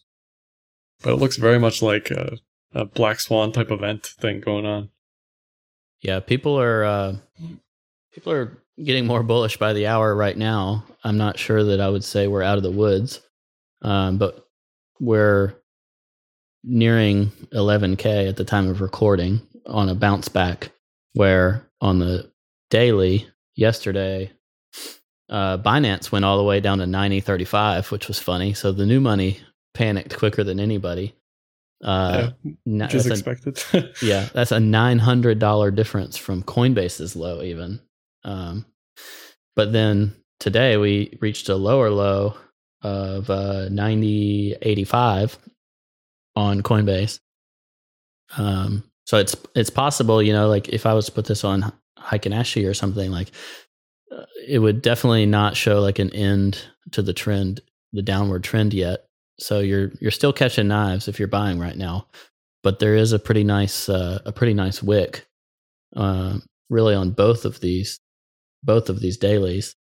Speaker 2: but it looks very much like a, a black swan type event thing going on.
Speaker 1: Yeah, people are uh, people are getting more bullish by the hour right now. I'm not sure that I would say we're out of the woods, um, but we're nearing 11k at the time of recording on a bounce back. Where on the daily yesterday, uh, Binance went all the way down to 90.35, which was funny. So the new money panicked quicker than anybody.
Speaker 2: Uh, yeah, which is expected.
Speaker 1: A, yeah, that's a nine hundred dollar difference from Coinbase's low, even. Um, but then today we reached a lower low of uh, ninety eighty five on Coinbase. Um, so it's it's possible, you know, like if I was to put this on Heikin Ashi or something, like uh, it would definitely not show like an end to the trend, the downward trend yet. So you're you're still catching knives if you're buying right now, but there is a pretty nice uh, a pretty nice wick, uh, really on both of these both of these dailies.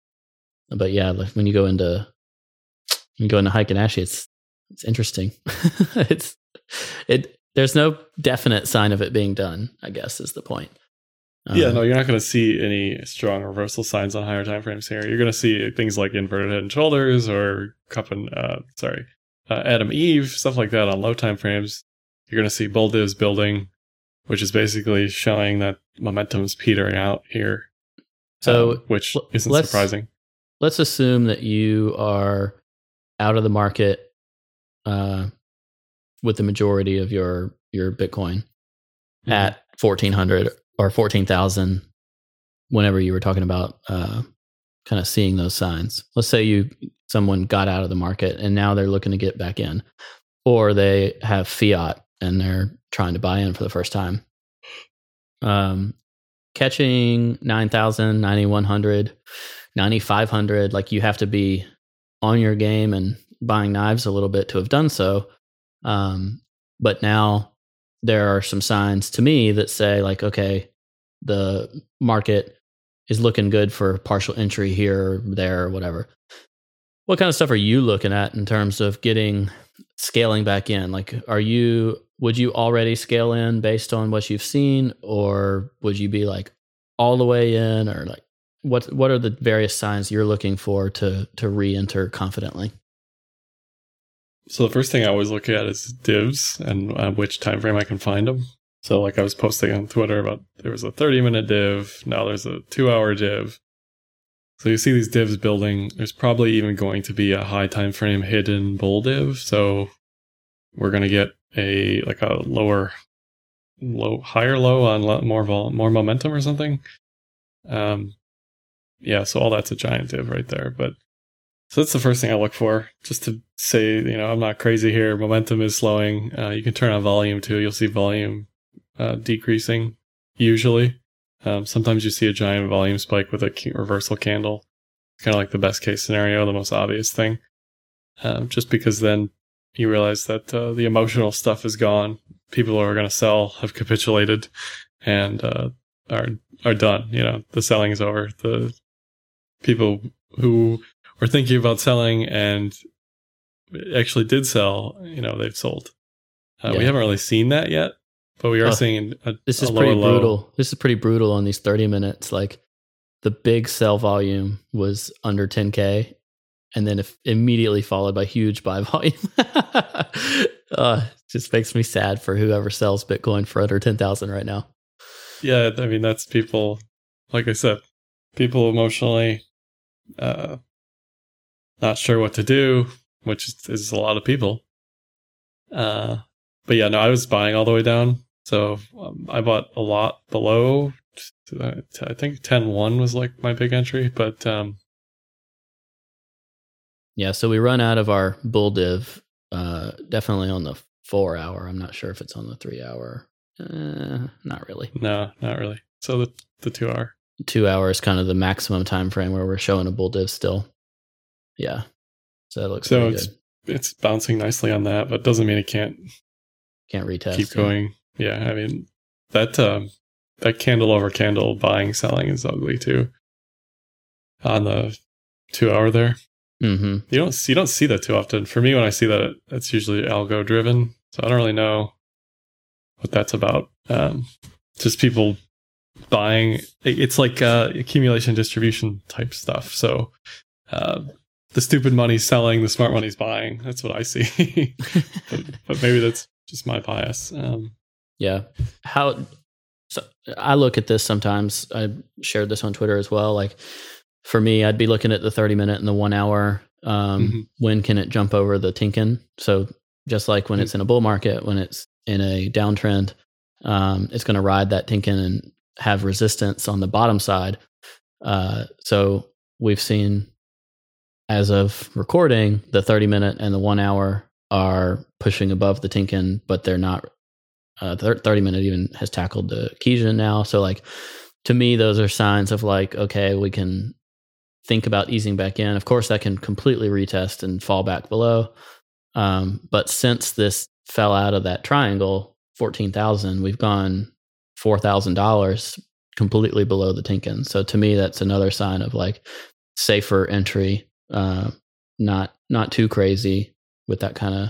Speaker 1: But yeah, like when you go into when you go into Heikin Ashi, it's it's interesting. it's it there's no definite sign of it being done. I guess is the point.
Speaker 2: yeah, uh, no, you're not going to see any strong reversal signs on higher time frames here. You're going to see things like inverted head and shoulders or cup and uh, sorry, uh, Adam Eve, stuff like that on low time frames, you're going to see bull divs building, which is basically showing that momentum is petering out here. So, um, which isn't let's, surprising.
Speaker 1: Let's assume that you are out of the market uh, with the majority of your your Bitcoin mm-hmm. at fourteen hundred or fourteen thousand. Whenever you were talking about uh, kind of seeing those signs, let's say you someone got out of the market and now they're looking to get back in, or they have fiat and they're trying to buy in for the first time. Um, catching 9,000, 9,100, 9,500, like you have to be on your game and buying knives a little bit to have done so. Um, but now there are some signs to me that say, like, okay, the market is looking good for partial entry here, or there, or whatever. What kind of stuff are you looking at in terms of getting scaling back in? Like, are you would you already scale in based on what you've seen, or would you be like all the way in, or like what what are the various signs you're looking for to to re-enter confidently?
Speaker 2: So the first thing I always look at is divs and uh, which time frame I can find them. So like I was posting on Twitter about there was a 30 minute div, now there's a 2 hour div. So you see these divs building. There's probably even going to be a high time frame hidden bull div. So we're going to get a like a lower low higher low on more vol- more momentum or something. Um yeah, so all that's a giant div right there, but So that's the first thing I look for, just to say, you know, I'm not crazy here. Momentum is slowing. Uh, you can turn on volume too. You'll see volume uh, decreasing usually. Um, sometimes you see a giant volume spike with a reversal candle. Kind of like the best case scenario, the most obvious thing. Um, just because then you realize that uh, the emotional stuff is gone. People who are going to sell have capitulated and uh, are are done. You know, the selling is over. The people who were thinking about selling and actually did sell, you know, they've sold. Uh, yeah. We haven't really seen that yet, but we are oh, seeing a,
Speaker 1: this is pretty
Speaker 2: low.
Speaker 1: brutal. This is pretty brutal on these 30 minutes. Like the big sell volume was under 10K and then immediately followed by huge buy volume. uh, just makes me sad for whoever sells Bitcoin for under 10,000 right now.
Speaker 2: Yeah, I mean, that's people, like I said, people emotionally uh, not sure what to do, which is, is a lot of people. Uh, but yeah, no, I was buying all the way down. So um, I bought a lot below. I think 10 1 was like my big entry, but um,
Speaker 1: yeah, so we run out of our bull div uh, definitely on the four hour. I'm not sure if it's on the three hour. Uh, not really.
Speaker 2: No, not really. So the the two hour.
Speaker 1: Two hours kind of the maximum time frame where we're showing a bull div still. Yeah. So that looks
Speaker 2: so it's good. it's bouncing nicely on that, but doesn't mean it can't
Speaker 1: can't retest.
Speaker 2: Keep going. Yeah, I mean that um that candle over candle buying selling is ugly too. On the two hour there.
Speaker 1: Mm-hmm.
Speaker 2: You don't you don't see that too often. For me, when I see that, it's usually algo driven. So I don't really know what that's about. Um, just people buying. It's like uh, accumulation distribution type stuff. So uh, the stupid money's selling, the smart money's buying. That's what I see. but, but, maybe that's just my bias. Um,
Speaker 1: yeah. How? So I look at this sometimes. I shared this on Twitter as well. Like for me, I'd be looking at the 30 minute and the one hour. Um, mm-hmm. When can it jump over the Tenkan? So just like when mm-hmm. it's in a bull market, when it's in a downtrend, um, it's going to ride that Tenkan and have resistance on the bottom side. Uh, so we've seen, as of recording, the 30 minute and the one hour are pushing above the Tenkan, but they're not. Uh, 30 minute even has tackled the Kijun now. So like to me, those are signs of like, okay, we can think about easing back in. Of course, that can completely retest and fall back below. Um, but since this fell out of that triangle, 14,000, we've gone $4,000 completely below the Tenkan. So to me, that's another sign of like safer entry, uh, not, not too crazy with that kind of,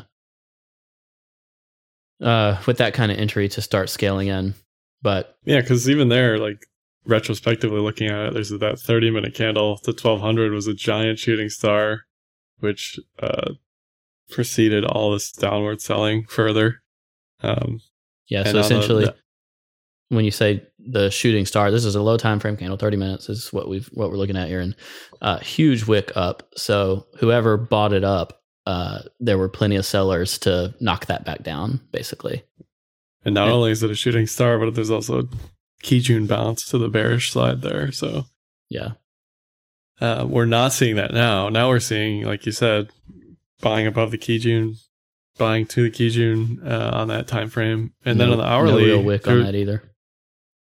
Speaker 1: uh, with that kind of entry to start scaling in. But
Speaker 2: yeah, because even there, like retrospectively looking at it, there's that 30 minute candle. The 1200 was a giant shooting star, which uh, preceded all this downward selling further. Um,
Speaker 1: yeah, so essentially, the, when you say the shooting star, this is a low time frame candle, 30 minutes is what we've what we're looking at here, and uh, huge wick up. So whoever bought it up, uh, there were plenty of sellers to knock that back down, basically.
Speaker 2: And not only is it a shooting star, but there's also a Kijun bounce to the bearish side there. So
Speaker 1: yeah,
Speaker 2: uh, we're not seeing that now. Now we're seeing, like you said, buying above the Kijun, buying to the Kijun uh, on that time frame, and no, then on the hourly,
Speaker 1: no real wick on that either.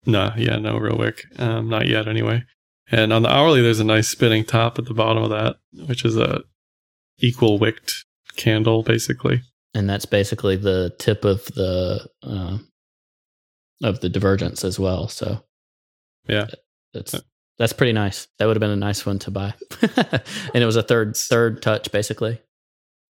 Speaker 2: No, yeah, no real wick, um, not yet anyway. And on the hourly, there's a nice spinning top at the bottom of that, which is a equal wicked candle, basically.
Speaker 1: And that's basically the tip of the uh, of the divergence as well. So
Speaker 2: yeah,
Speaker 1: that's that's pretty nice. That would have been a nice one to buy, and it was a third third touch basically.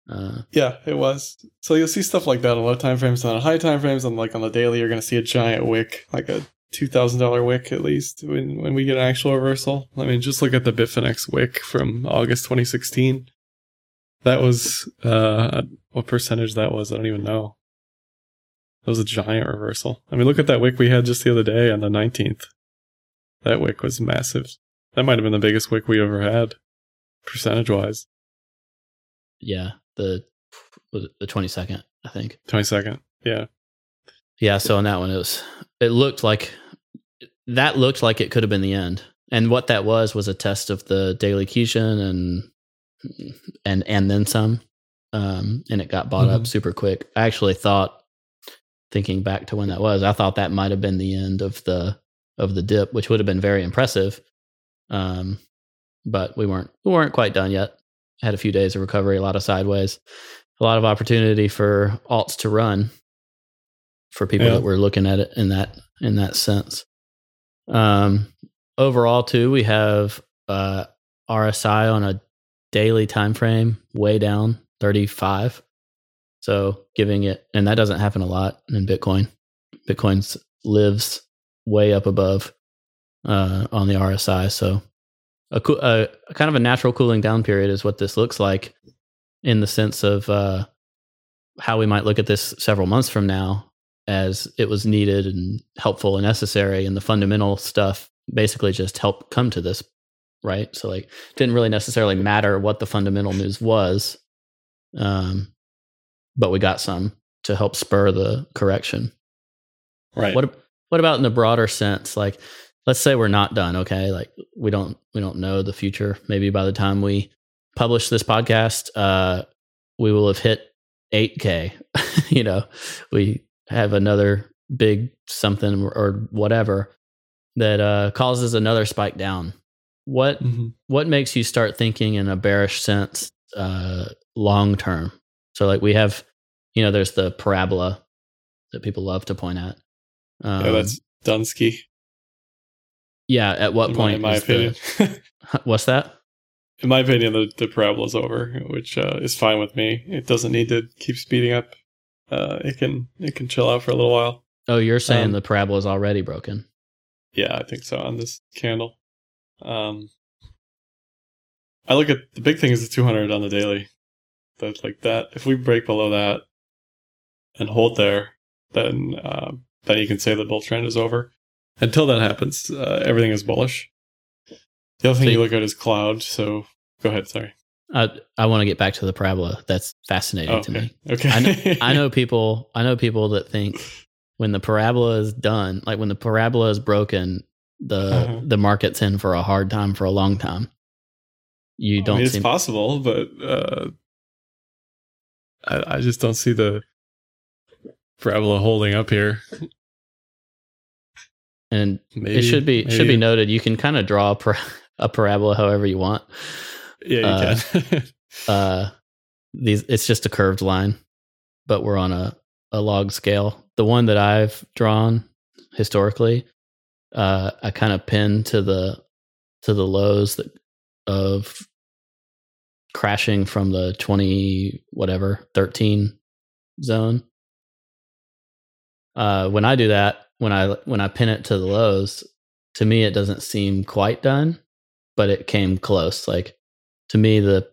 Speaker 2: Uh, yeah, it was. So you'll see stuff like that on low time frames, and on high time frames, and like on the daily, you're going to see a giant wick, like a two thousand dollar wick at least when when we get an actual reversal. I mean, just look at the Bitfinex wick from August 2016. That was uh, what percentage that was. I don't even know. That was a giant reversal. I mean, look at that wick we had just the other day on the 19th. That wick was massive. That might have been the biggest wick we ever had, percentage wise.
Speaker 1: Yeah, the the 22nd, I think.
Speaker 2: 22nd, yeah.
Speaker 1: Yeah, so on that one, it was, it looked like, that looked like it could have been the end. And what that was, was a test of the daily Kijun and and and then some. Um, and it got bought up
Speaker 2: Mhm.
Speaker 1: super quick. I actually thought, thinking back to when that was, I thought that might have been the end of the of the dip, which would have been very impressive. Um, but we weren't we weren't quite done yet. Had a few days of recovery, a lot of sideways, a lot of opportunity for alts to run for people
Speaker 2: Yeah.
Speaker 1: that were looking at it in that in that sense. Um, overall, too, we have uh, RSI on a daily time frame way down 35. So giving it, and that doesn't happen a lot in Bitcoin. Bitcoin lives way up above uh, on the RSI. So a, coo- a, a kind of a natural cooling down period is what this looks like in the sense of uh, how we might look at this several months from now as it was needed and helpful and necessary and the fundamental stuff basically just helped come to this right? So like didn't really necessarily matter what the fundamental news was um but we got some to help spur the correction.
Speaker 2: Right.
Speaker 1: what what about in the broader sense? Like let's say we're not done okay? Like we don't we don't know the future. Maybe by the time we publish this podcast uh we will have hit 8k you know? We have another big something or whatever that uh causes another spike down what
Speaker 2: Mhm.
Speaker 1: what makes you start thinking in a bearish sense uh long term so like we have you know there's the parabola that people love to point at um,
Speaker 2: yeah, that's Dunsky.
Speaker 1: yeah at what
Speaker 2: in my,
Speaker 1: point
Speaker 2: in my
Speaker 1: is the-
Speaker 2: opinion.
Speaker 1: what's that
Speaker 2: in my opinion, the, the parabola's over, which uh, is fine with me. It doesn't need to keep speeding up. Uh, it can it can chill out for a little while.
Speaker 1: oh you're saying
Speaker 2: Um,
Speaker 1: the parabola is already broken
Speaker 2: Yeah, I think so on this candle. Um, I look at the big thing is the 200 on the daily. That like that. If we break below that and hold there, then uh, then you can say the bull trend is over. Until that happens, uh, everything is bullish. The other thing
Speaker 1: So
Speaker 2: you
Speaker 1: you-
Speaker 2: look at is cloud. So go ahead. Sorry.
Speaker 1: i i want to get back to the parabola that's fascinating
Speaker 2: Oh,
Speaker 1: to
Speaker 2: okay.
Speaker 1: me
Speaker 2: Okay.
Speaker 1: I know, I know people. I know people that think when the parabola is done, like when the parabola is broken, the
Speaker 2: Uh-huh.
Speaker 1: the market's in for a hard time for a long time. You don't
Speaker 2: mean, it's possible, but uh, I, I just don't see the parabola holding up here.
Speaker 1: and
Speaker 2: Maybe
Speaker 1: it should be should be noted. You can kind of draw a, par- a parabola however you want.
Speaker 2: Yeah, you
Speaker 1: uh,
Speaker 2: can.
Speaker 1: Uh, these it's just a curved line, but we're on a a log scale. The one that I've drawn historically, uh, I kind of pinned to the to the lows that of crashing from the 20 whatever 13 zone. Uh when i do that when i when i pin it to the lows to me it doesn't seem quite done but it came close. Like to me the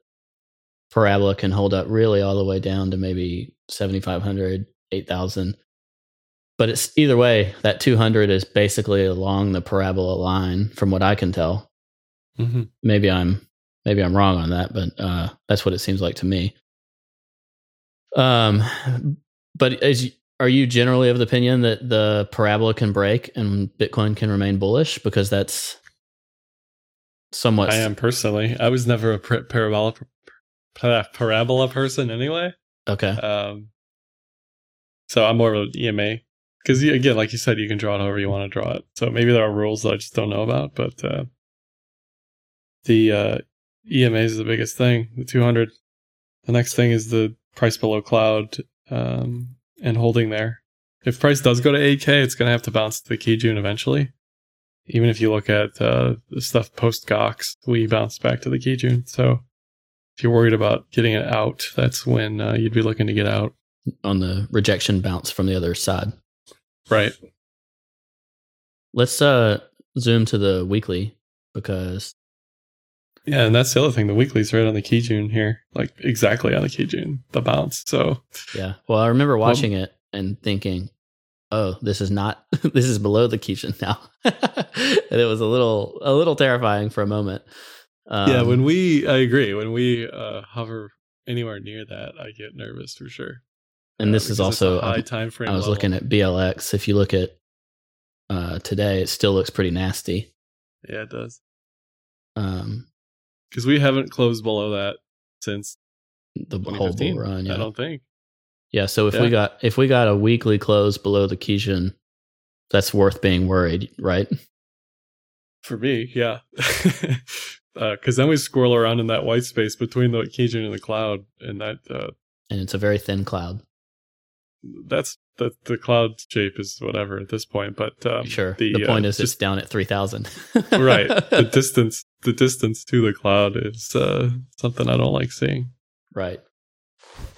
Speaker 1: parabola can hold up really all the way down to maybe 7500 8000 but it's either way that 200 is basically along the parabola line from what i can tell
Speaker 2: Mhm.
Speaker 1: maybe i'm maybe i'm wrong on that but uh that's what it seems like to me um but is are you generally of the opinion that the parabola can break and bitcoin can remain bullish because that's somewhat
Speaker 2: I am personally. I was never a par- parabola par- parabola person anyway.
Speaker 1: okay
Speaker 2: Um, so I'm more of an EMA because again, like you said, you can draw it however you want to draw it. So maybe there are rules that I just don't know about, but uh, the uh, EMA is the biggest thing. The 200. The next thing is the price below cloud um, and holding there. If price does go to 8K, it's going to have to bounce to the Kijun eventually. Even if you look at uh, the stuff post Gox, we bounced back to the Kijun. So if you're worried about getting it out, that's when uh, you'd be looking to get out.
Speaker 1: on the rejection bounce from the other side
Speaker 2: Right.
Speaker 1: let's uh zoom to the weekly because
Speaker 2: Yeah, and that's the other thing. The weekly's right on the Kijun here, like exactly on the Kijun, the bounce. So
Speaker 1: yeah well i remember watching it and thinking oh this is not this is below the Keishan now and it was a little a little terrifying for a moment um,
Speaker 2: yeah, when we, I agree, when we uh, hover anywhere near that, I get nervous for sure.
Speaker 1: And
Speaker 2: Uh,
Speaker 1: this is
Speaker 2: because a
Speaker 1: also
Speaker 2: high
Speaker 1: um,
Speaker 2: time frame.
Speaker 1: I was looking at BLX. If you look at uh, today, it still looks pretty nasty.
Speaker 2: yeah, it does
Speaker 1: Um,
Speaker 2: because we haven't closed below that since
Speaker 1: The whole
Speaker 2: 2015.
Speaker 1: bull run.
Speaker 2: I don't think.
Speaker 1: Yeah. So if
Speaker 2: Yeah.
Speaker 1: we got if we got a weekly close below the Kijun, that's worth being worried, right?
Speaker 2: For me, yeah. Because then we squirrel around in that white space between the Kijun and the cloud, and that uh,
Speaker 1: And it's a very thin cloud.
Speaker 2: That's the the cloud shape is whatever at this point. But um,
Speaker 1: sure. The,
Speaker 2: uh,
Speaker 1: point is, it's
Speaker 2: just-
Speaker 1: down at three thousand.
Speaker 2: right. The distance, the distance to the cloud is uh, something I don't like seeing.
Speaker 1: Right.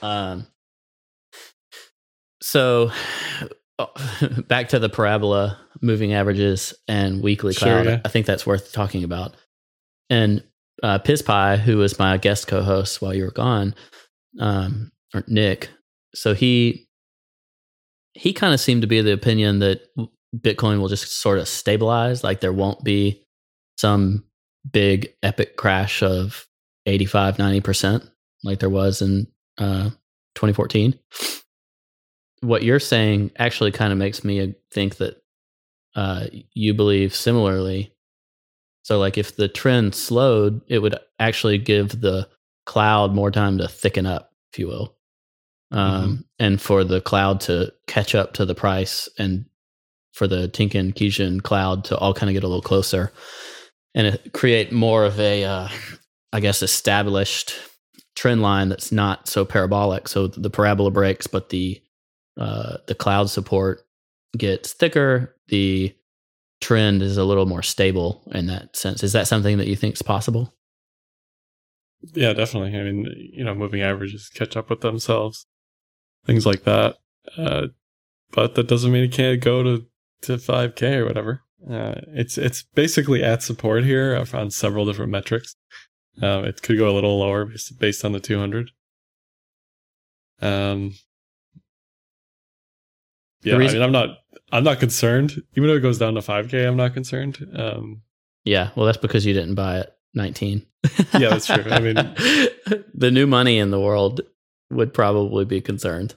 Speaker 1: Um. So, back to the parabola, moving averages, and weekly
Speaker 2: Sure,
Speaker 1: cloud.
Speaker 2: yeah.
Speaker 1: I think that's worth talking about. And uh, who was my guest co-host while you were gone, um, or Nick, so he he kind of seemed to be the opinion that Bitcoin will just sort of stabilize, like there won't be some big epic crash of 85 90% like there was in uh, 2014 what you're saying actually kind of makes me think that uh, you believe similarly. So like if the trend slowed it would actually give the cloud more time to thicken up if you will um, and for the cloud to catch up to the price and for the Tenkan Kijun cloud to all kind of get a little closer and create more of a, uh, I guess, established trend line that's not so parabolic. So the parabola breaks, but the uh, the cloud support gets thicker. The trend is a little more stable in that sense. Is that something that you think is possible?
Speaker 2: Yeah, definitely. I mean, you know, moving averages catch up with themselves, things like that. Uh, but that doesn't mean it can't go to to 5k or whatever. Uh, it's it's basically at support here. I've found several different metrics. Um, it could go a little lower based, based on the 200. Um, yeah,
Speaker 1: reason-
Speaker 2: I mean, I'm not I'm not concerned. Even though it goes down to 5k, I'm not concerned. Um,
Speaker 1: Yeah. Well, that's because you didn't buy it 19.
Speaker 2: Yeah, that's true. I mean-
Speaker 1: the new money in the world would probably be concerned.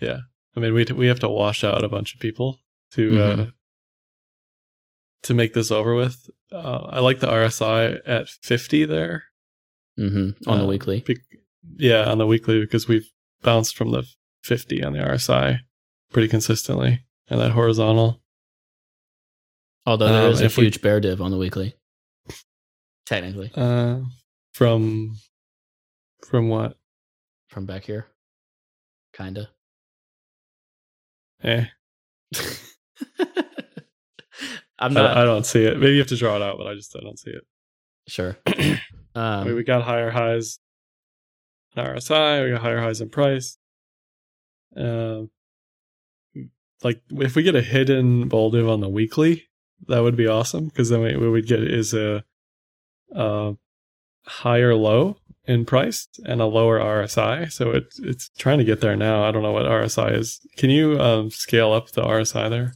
Speaker 2: Yeah, I mean, we we have to wash out a bunch of people to uh,
Speaker 1: Mhm.
Speaker 2: to make this over with. Uh, I like the RSI at 50 there.
Speaker 1: hmm On the
Speaker 2: Uh,
Speaker 1: weekly.
Speaker 2: Bec- yeah, on the weekly because we've bounced from the 50 on the RSI pretty consistently, and that horizontal.
Speaker 1: Although there
Speaker 2: um,
Speaker 1: is a
Speaker 2: if we-
Speaker 1: huge bear div on the weekly. Technically,
Speaker 2: Uh, from from what?
Speaker 1: From back here. Kinda.
Speaker 2: Eh,
Speaker 1: I'm not
Speaker 2: I don't see it. Maybe you have to draw it out, but I just I don't see it.
Speaker 1: sure.
Speaker 2: I
Speaker 1: Um,
Speaker 2: mean, we got higher highs in RSI. We got higher highs in price. Um, like if we get a hidden bull div on the weekly, that would be awesome because then we, what we'd get is a, a higher low in price and a lower RSI. So it's it's trying to get there now. I don't know what RSI is. Can you um, scale up the RSI there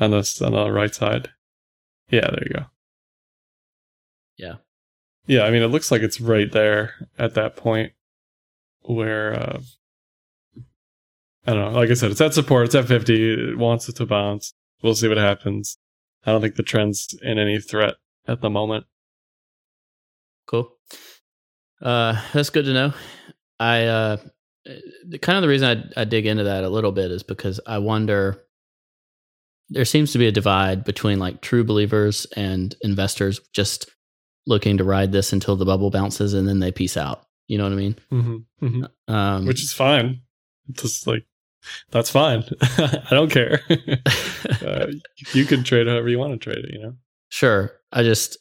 Speaker 2: on this on the right side? Yeah, there you go.
Speaker 1: Yeah.
Speaker 2: Yeah, I mean, it looks like it's right there at that point where, uh, I don't know. Like I said, it's at support. It's at 50. It wants it to bounce. We'll see what happens. I don't think the trend's in any threat at the moment.
Speaker 1: Cool. Uh, that's good to know. I uh, the- kind of the reason I, I dig into that a little bit is because I wonder. There seems to be a divide between like true believers and investors just looking to ride this until the bubble bounces and then they peace out. You know what I mean?
Speaker 2: Mm-hmm. Mm-hmm.
Speaker 1: Um,
Speaker 2: Which is fine. Just like, that's fine. I don't care. uh, you can trade however you want to trade it, you know?
Speaker 1: Sure. I just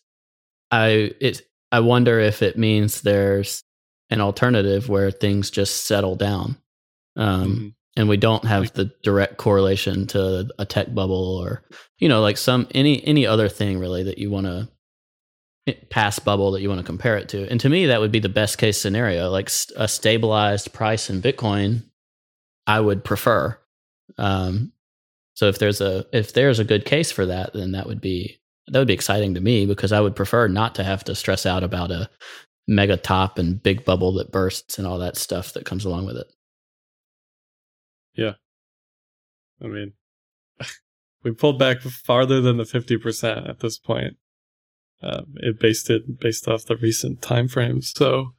Speaker 1: I it I wonder if it means there's an alternative where things just settle down. Um
Speaker 2: Mhm.
Speaker 1: and we don't have
Speaker 2: Like-
Speaker 1: the direct correlation to a tech bubble or you know like some any any other thing really that you want to past bubble that you want to compare it to. And to me that would be the best case scenario like a stabilized price in Bitcoin I would prefer. Um so if there's a if there's a good case for that then that would be that would be exciting to me because I would prefer not to have to stress out about a mega top and big bubble that bursts and all that stuff that comes along with it. Yeah.
Speaker 2: I mean, we pulled back farther than the 50% at this point. Um, it based it based off the recent time frames. So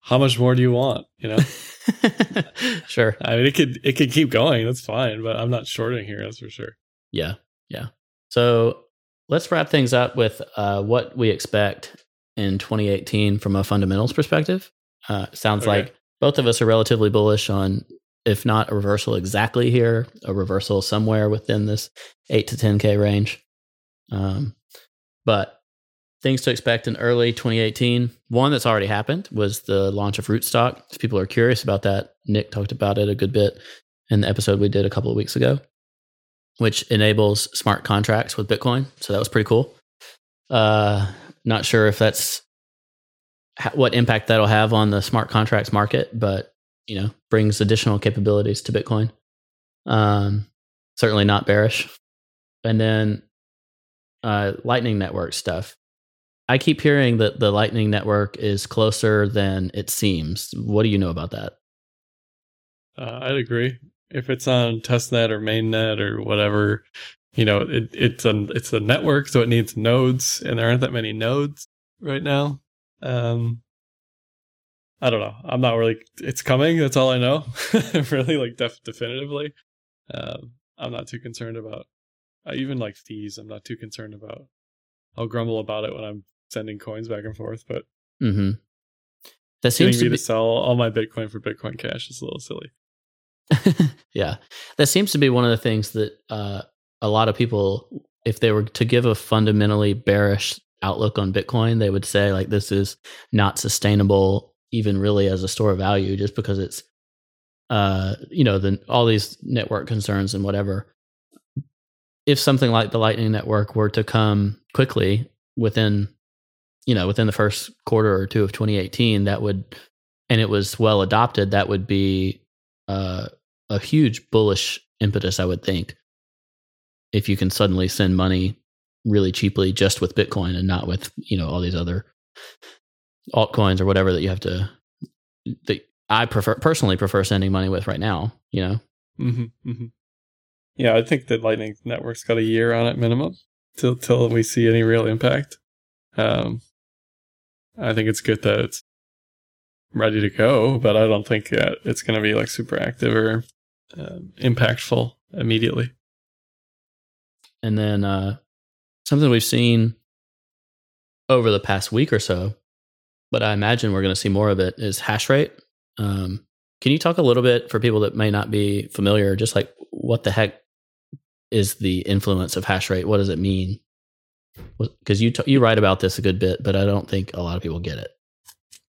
Speaker 2: how much more do you want? You know,
Speaker 1: sure.
Speaker 2: I mean, it could it could keep going. That's fine, but I'm not shorting here. That's for sure.
Speaker 1: Yeah, yeah. So let's wrap things up with uh, what we expect in 2018 from a fundamentals perspective. Uh, sounds okay. like both of us are relatively bullish on, if not a reversal exactly here, a reversal somewhere within this eight to 10k range. Um, but things to expect in early 2018. One that's already happened was the launch of Rootstock. If people are curious about that, Nick talked about it a good bit in the episode we did a couple of weeks ago, which enables smart contracts with Bitcoin. So that was pretty cool. Uh, not sure if that's ha- what impact that'll have on the smart contracts market, but you know, brings additional capabilities to Bitcoin. Um, certainly not bearish. And then uh, Lightning Network stuff. I keep hearing that the Lightning Network is closer than it seems. What do you know about that?
Speaker 2: Uh, I'd agree. If it's on testnet or mainnet or whatever, you know, it, it's a it's a network, so it needs nodes, and there aren't that many nodes right now. Um, I don't know. I'm not really. It's coming. That's all I know. really, like def- definitively. Um, I'm not too concerned about. Uh, even like fees, I'm not too concerned about. I'll grumble about it when I'm sending coins back and forth, but
Speaker 1: mm-hmm. that seems
Speaker 2: to
Speaker 1: be-
Speaker 2: to sell all my Bitcoin for Bitcoin Cash is a little silly.
Speaker 1: yeah, that seems to be one of the things that uh, a lot of people, if they were to give a fundamentally bearish outlook on Bitcoin, they would say like this is not sustainable, even really as a store of value, just because it's, uh, you know, the all these network concerns and whatever. If something like the Lightning Network were to come quickly within you know within the first quarter or two of 2018 that would and it was well adopted that would be uh, a huge bullish impetus i would think if you can suddenly send money really cheaply just with bitcoin and not with you know all these other altcoins or whatever that you have to that i prefer personally prefer sending money with right now you know
Speaker 2: mm-hmm, mm-hmm. yeah i think that lightning network's got a year on it minimum till till we see any real impact um, I think it's good that it's ready to go, but I don't think it's going to be like super active or uh, impactful immediately.
Speaker 1: And then uh, something we've seen over the past week or so, but I imagine we're going to see more of it is hash rate. Um, can you talk a little bit for people that may not be familiar, just like what the heck is the influence of hash rate? What does it mean? because you t- you write about this a good bit, but I don't think a lot of people get it.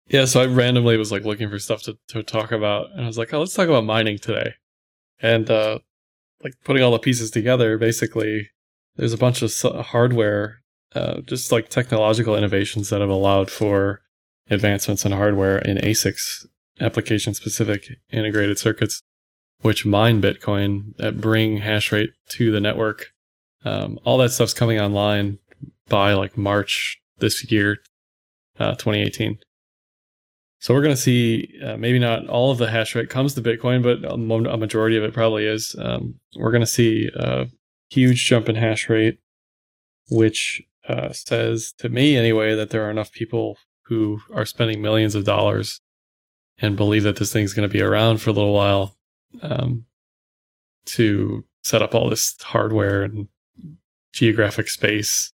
Speaker 2: Yeah, so I randomly was like looking for stuff to, to talk about, and I was like, oh, let's talk about mining today, and uh, like putting all the pieces together. Basically, there's a bunch of hardware, uh, just like technological innovations that have allowed for advancements in hardware in ASICs, application specific integrated circuits, which mine Bitcoin that bring hash rate to the network. Um, all that stuff's coming online by like March this year, uh, 2018. So we're going to see uh, maybe not all of the hash rate comes to Bitcoin, but a, majority of it probably is. Um, we're going to see a huge jump in hash rate, which uh, says to me anyway that there are enough people who are spending millions of dollars and believe that this thing's going to be around for a little while um, to set up all this hardware and geographic space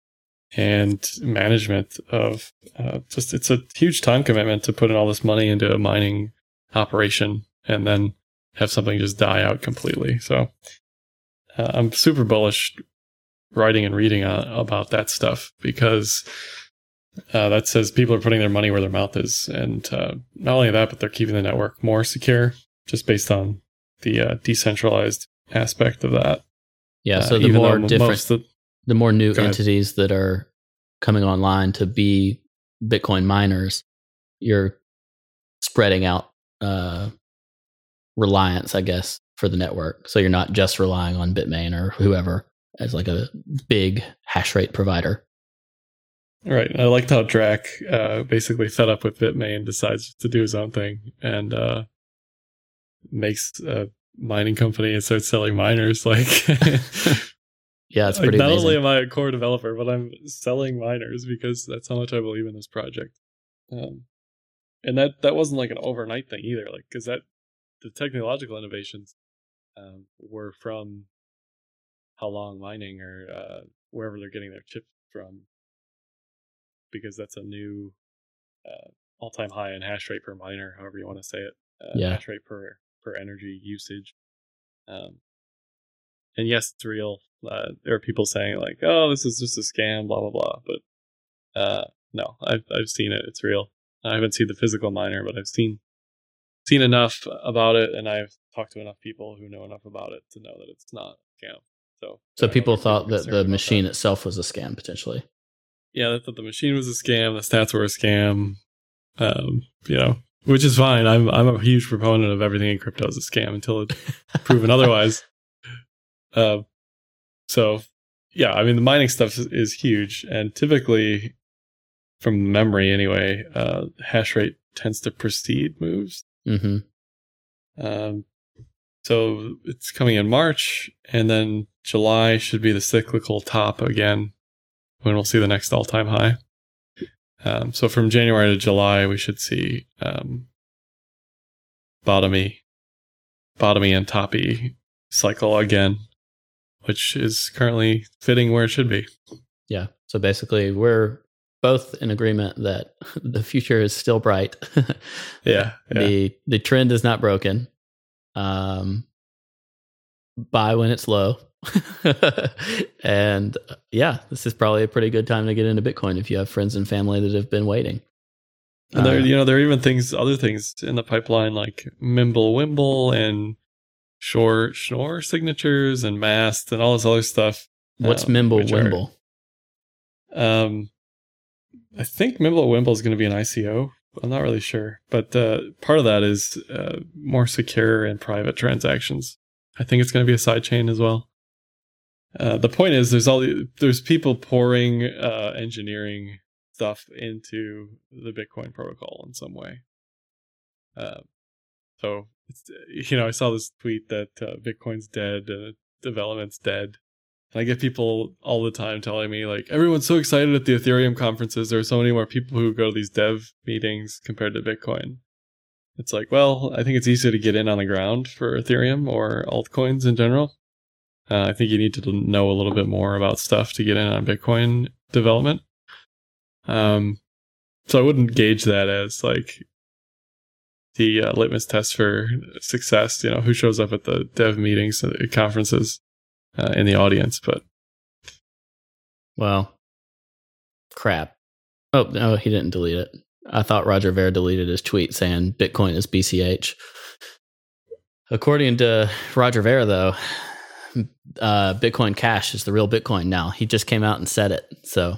Speaker 2: and management of uh, just it's a huge time commitment to put in all this money into a mining operation and then have something just die out completely. So uh, I'm super bullish writing and reading uh, about that stuff because uh, that says people are putting their money where their mouth is, and uh, not only that, but they're keeping the network more secure just based on the uh, decentralized aspect of that.
Speaker 1: Yeah, so the more different the more new entities that are coming online to be Bitcoin miners, you're spreading out uh, reliance, I guess, for the network. So you're not just relying on Bitmain or whoever as like a big hash rate provider.
Speaker 2: Right. I liked how Drac uh, basically fed up with Bitmain, decides to do his own thing, and uh, makes a mining company and starts selling miners. Like
Speaker 1: Yeah, it's pretty. Like,
Speaker 2: not
Speaker 1: amazing.
Speaker 2: only am I a core developer, but I'm selling miners because that's how much I believe in this project. Um, and that that wasn't like an overnight thing either. Like because that the technological innovations um, were from Halong Mining or uh, wherever they're getting their chips from, because that's a new uh, all-time high in hash rate per miner, however you want to say it. Uh,
Speaker 1: Yeah.
Speaker 2: Hash rate per per energy usage. Um, and yes, it's real. Uh, there are people saying like, "Oh, this is just a scam," blah blah blah. But uh, no, I've I've seen it. It's real. I haven't seen the physical miner, but I've seen seen enough about it, and I've talked to enough people who know enough about it to know that it's not a scam. So,
Speaker 1: So people thought that the machine itself was a scam potentially.
Speaker 2: yeah, they thought the machine was a scam, the stats were a scam. Um, you know, which is fine. I'm I'm a huge proponent of everything in crypto is a scam until it's proven otherwise. Uh, so yeah, I mean the mining stuff is, is huge, and typically, from memory anyway, uh, hash rate tends to precede moves.
Speaker 1: hmm
Speaker 2: Um, so it's coming in March, and then July should be the cyclical top again, when we'll see the next all-time high. Um, so from January to July, we should see um, bottomy, bottomy and toppy cycle again, which is currently fitting where it should be.
Speaker 1: Yeah. So basically, we're both in agreement that the future is still bright.
Speaker 2: Yeah, yeah.
Speaker 1: the the trend is not broken. Um, buy when it's low, and uh, yeah, this is probably a pretty good time to get into Bitcoin if you have friends and family that have been waiting.
Speaker 2: And there,
Speaker 1: Uh,
Speaker 2: you know, there are even things, other things in the pipeline like Mimble Wimble and Short Schnorr signatures and Mast and all this other stuff.
Speaker 1: what's
Speaker 2: um,
Speaker 1: Mimble
Speaker 2: are-
Speaker 1: Wimble?
Speaker 2: Um, I think Mimble Wimble is going to be an ICO. I'm not really sure, but uh, part of that is uh, more secure and private transactions. I think it's going to be a side chain as well. Uh, the point is, there's all the- there's people pouring uh, engineering stuff into the Bitcoin protocol in some way. Uh, so you know, I saw this tweet that uh, Bitcoin's dead, uh, development's dead. And I get people all the time telling me like everyone's so excited at the Ethereum conferences. There are so many more people who go to these dev meetings compared to Bitcoin. It's like, well, I think it's easier to get in on the ground for Ethereum or altcoins in general. Uh, I think you need to know a little bit more about stuff to get in on Bitcoin development. Um, so I wouldn't gauge that as like the uh, litmus test for success. You know, who shows up at the dev meetings, uh, conferences, uh, in the audience. But
Speaker 1: Well, crap. Oh no, he didn't delete it. I thought Roger Ver deleted his tweet saying Bitcoin is BCH. According to Roger Ver, though, uh, Bitcoin Cash is the real Bitcoin now. He just came out and said it. So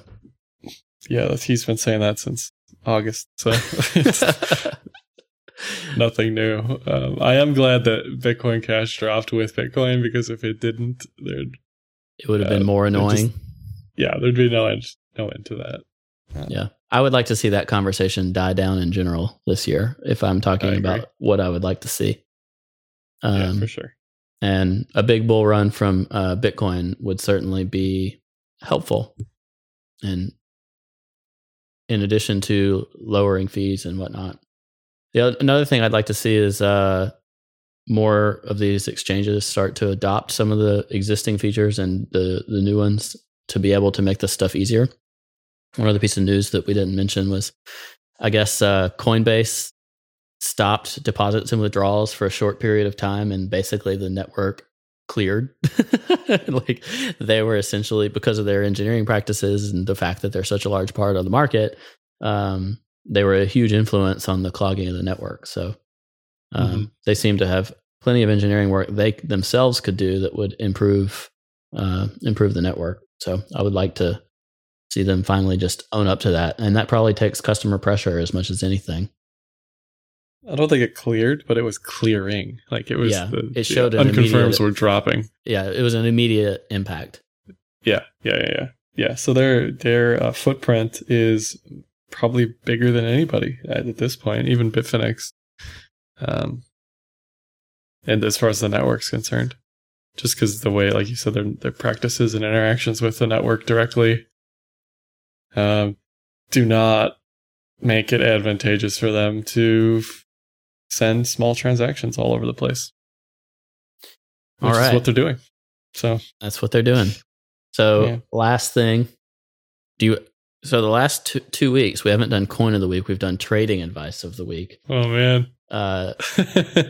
Speaker 2: yeah, he's been saying that since August. So nothing new. Um, I am glad that Bitcoin Cash dropped with Bitcoin because if it didn't, there'd
Speaker 1: it would have been
Speaker 2: Uh,
Speaker 1: more
Speaker 2: it just-
Speaker 1: annoying.
Speaker 2: yeah, there'd be no end, no end to that.
Speaker 1: Yeah. I would like to see that conversation die down in general this year if I'm talking about what I would like to see.
Speaker 2: yeah,
Speaker 1: Um,
Speaker 2: for sure.
Speaker 1: and a big bull run from uh, Bitcoin would certainly be helpful. And in addition to lowering fees and whatnot, the other, another thing I'd like to see is uh, more of these exchanges start to adopt some of the existing features and the the new ones to be able to make this stuff easier. One other piece of news that we didn't mention was, I guess, uh, Coinbase stopped deposits and withdrawals for a short period of time, and basically the network cleared. like they were essentially because of their engineering practices and the fact that they're such a large part of the market, um, they were a huge influence on the clogging of the network. So um,
Speaker 2: Mhm.
Speaker 1: they seem to have plenty of engineering work they themselves could do that would improve uh, improve the network. So I would like to see them finally just own up to that, and that probably takes customer pressure as much as anything.
Speaker 2: I don't think it cleared, but it was clearing. Like it was.
Speaker 1: Yeah,
Speaker 2: the,
Speaker 1: it showed an
Speaker 2: unconfirms were dropping.
Speaker 1: Yeah, it was an immediate impact.
Speaker 2: Yeah, yeah, yeah, yeah. Yeah. So their their uh, footprint is probably bigger than anybody at, at this point, even Bitfinex. Um, and as far as the network's concerned, just because the way, like you said, their their practices and interactions with the network directly, um, do not make it advantageous for them to f- send small transactions all over the place. Which
Speaker 1: All right.
Speaker 2: is what they're doing. So
Speaker 1: That's what they're doing. So
Speaker 2: Yeah.
Speaker 1: last thing, do you? So the last two, two weeks we haven't done coin of the week. We've done trading advice of the week.
Speaker 2: oh man.
Speaker 1: Uh,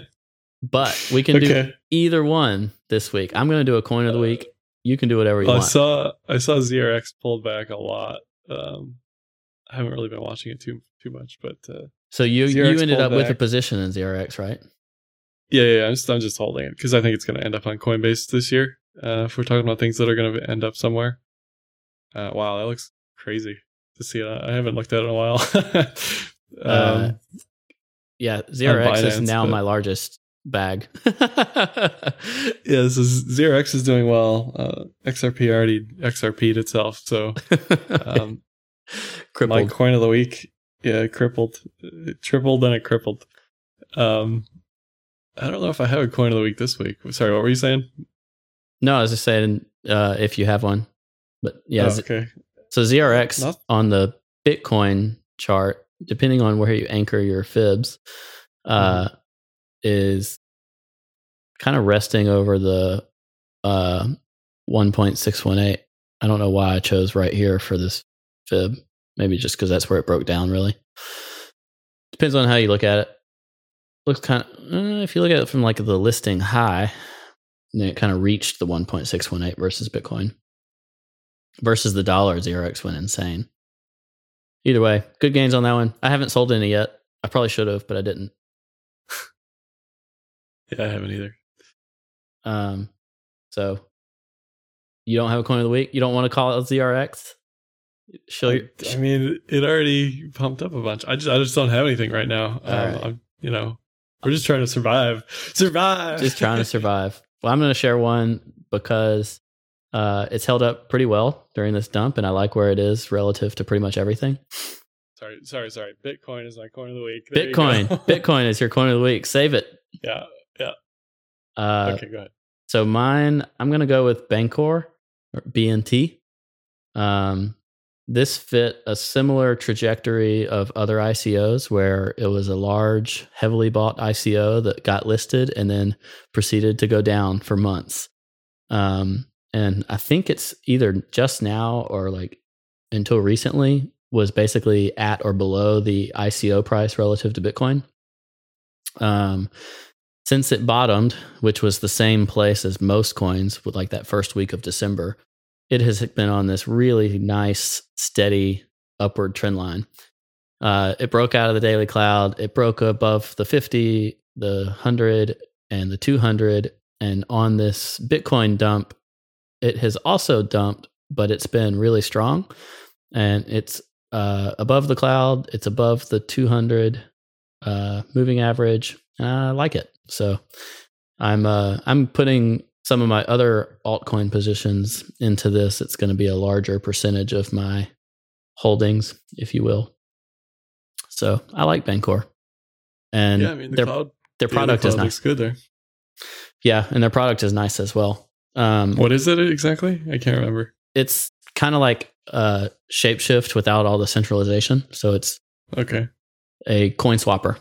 Speaker 1: but we can do either one this week. I'm going to do a coin of the week. You can do whatever you
Speaker 2: I
Speaker 1: want.
Speaker 2: saw I saw ZRX pulled back a lot. Um I haven't really been watching it too too much, but uh
Speaker 1: so you you ended up with a position in ZRX, right?
Speaker 2: yeah, yeah, yeah, I'm just I'm just holding it because I think it's going to end up on Coinbase this year. Uh, if we're talking about things that are going to end up somewhere. Uh, wow, that looks crazy to see it. I haven't looked at it in a while. um,
Speaker 1: Uh, Yeah, ZRX is now
Speaker 2: but-
Speaker 1: my largest bag.
Speaker 2: yeah, this is ZRX is doing well. Uh, XRP already XRP'd itself, so um, my coin of the week, yeah, it crippled, it tripled, then it crippled. Um, I don't know if I have a coin of the week this week. Sorry, what were you saying?
Speaker 1: No, I was just saying uh, if you have one, but yeah.
Speaker 2: Oh, okay.
Speaker 1: So ZRX on the Bitcoin chart, depending on where you anchor your fibs, uh,
Speaker 2: Mm-hmm.
Speaker 1: is kind of resting over the uh, 1.618. I don't know why I chose right here for this fib. Maybe just because that's where it broke down. Really depends on how you look at it. Looks kind of uh, if you look at it from like the listing high, then it kind of reached the 1.618 versus Bitcoin versus the dollar. ZRX went insane. Either way, good gains on that one. I haven't sold any yet. I probably should have, but I didn't.
Speaker 2: Yeah, I haven't either.
Speaker 1: Um, so you don't have a coin of the week. You don't want to call it ZRX. Show your,
Speaker 2: I mean, it already pumped up a bunch. I just, I just don't have anything right now. Um,
Speaker 1: right.
Speaker 2: I'm, you know, we're just trying to survive. Survive.
Speaker 1: just trying to survive. Well, I'm going to share one because uh, it's held up pretty well during this dump, and I like where it is relative to pretty much everything.
Speaker 2: sorry, sorry, sorry. Bitcoin is my coin of the week. There
Speaker 1: Bitcoin. Bitcoin is your coin of the week. Save it.
Speaker 2: yeah.
Speaker 1: Uh,
Speaker 2: Okay, go ahead.
Speaker 1: So mine, I'm gonna go with Bancor or BNT. Um, this fit a similar trajectory of other ICOs where it was a large, heavily bought ICO that got listed and then proceeded to go down for months. Um, and I think it's either just now or like until recently was basically at or below the ICO price relative to Bitcoin. Um, since it bottomed, which was the same place as most coins with like that first week of December, it has been on this really nice, steady upward trend line. Uh, it broke out of the daily cloud. It broke above the 50, the 100, and the 200. And on this Bitcoin dump, it has also dumped, but it's been really strong. And it's uh, above the cloud, it's above the 200 uh, moving average. And I like it. So I'm uh, I'm putting some of my other altcoin positions into this. It's going to be a larger percentage of my holdings, if you will. So I like Bancor, and
Speaker 2: yeah, I mean, the
Speaker 1: their
Speaker 2: cloud,
Speaker 1: their
Speaker 2: yeah, the
Speaker 1: product is nice.
Speaker 2: good there.
Speaker 1: Yeah, and their product is nice as well. Um,
Speaker 2: What is it exactly? I can't remember.
Speaker 1: it's kind of like uh, Shapeshift without all the centralization. So it's
Speaker 2: Okay.
Speaker 1: a coin swapper.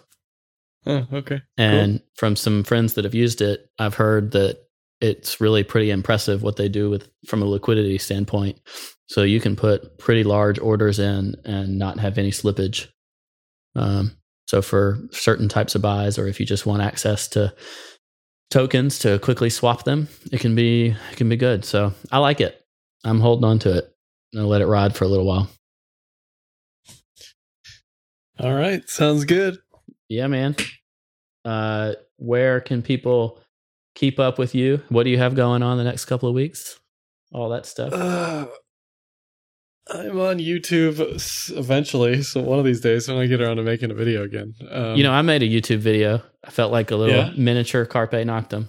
Speaker 2: Oh, okay.
Speaker 1: And from some friends that have used it, I've heard that it's really pretty impressive what they do with from a liquidity standpoint. So you can put pretty large orders in and not have any slippage. Um, so for certain types of buys, or if you just want access to tokens to quickly swap them, it can be it can be good. So I like it. I'm holding on to it. I'll let it ride for a little while.
Speaker 2: All right. Sounds good.
Speaker 1: Yeah, man. Uh, where can people keep up with you? What do you have going on the next couple of weeks? All that stuff.
Speaker 2: Uh, I'm on YouTube eventually, so one of these days when I get around to making a video again. Um,
Speaker 1: you know, I made a YouTube video. I felt like a little
Speaker 2: Yeah?
Speaker 1: miniature Carpe Noctom.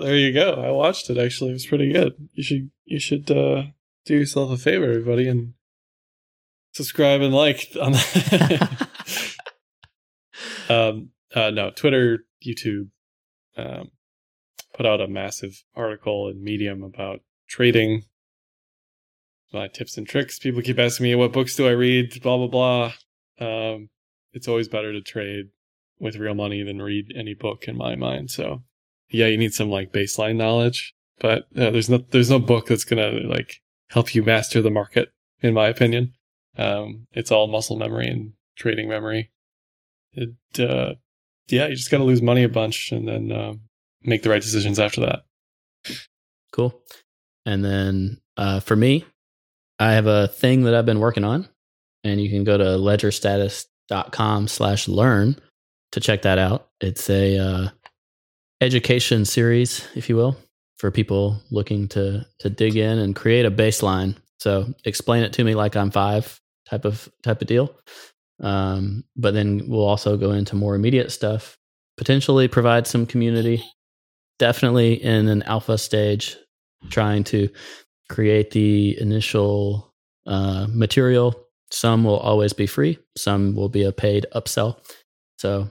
Speaker 2: there you go. I watched it. Actually, it was pretty good. You should you should uh, do yourself a favor, everybody, and subscribe and like on the um uh no twitter youtube um put out a massive article in medium about trading my tips and tricks people keep asking me what books do i read blah blah blah Um, it's always better to trade with real money than read any book in my mind. So yeah, you need some like baseline knowledge, but uh, there's no there's no book that's gonna like help you master the market, in my opinion. Um, it's all muscle memory and trading memory. It, uh, yeah, you just got to lose money a bunch and then uh, make the right decisions after that.
Speaker 1: Cool. And then uh, for me, I have a thing that I've been working on, and you can go to ledgerstatus.com slash learn to check that out. It's a uh, education series, if you will, for people looking to to dig in and create a baseline. So explain it to me like I'm five type of type of deal. Um, but then we'll also go into more immediate stuff, potentially provide some community. Definitely in an alpha stage, trying to create the initial uh, material. Some will always be free, some will be a paid upsell. So,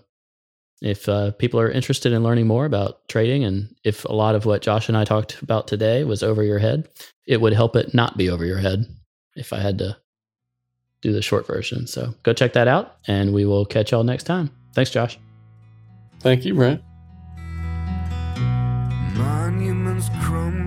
Speaker 1: if uh, people are interested in learning more about trading, and if a lot of what Josh and I talked about today was over your head, it would help it not be over your head if I had to do the short version. So, go check that out, and we will catch y'all next time. Thanks, Josh.
Speaker 2: Thank you, Brent. Monuments crumble.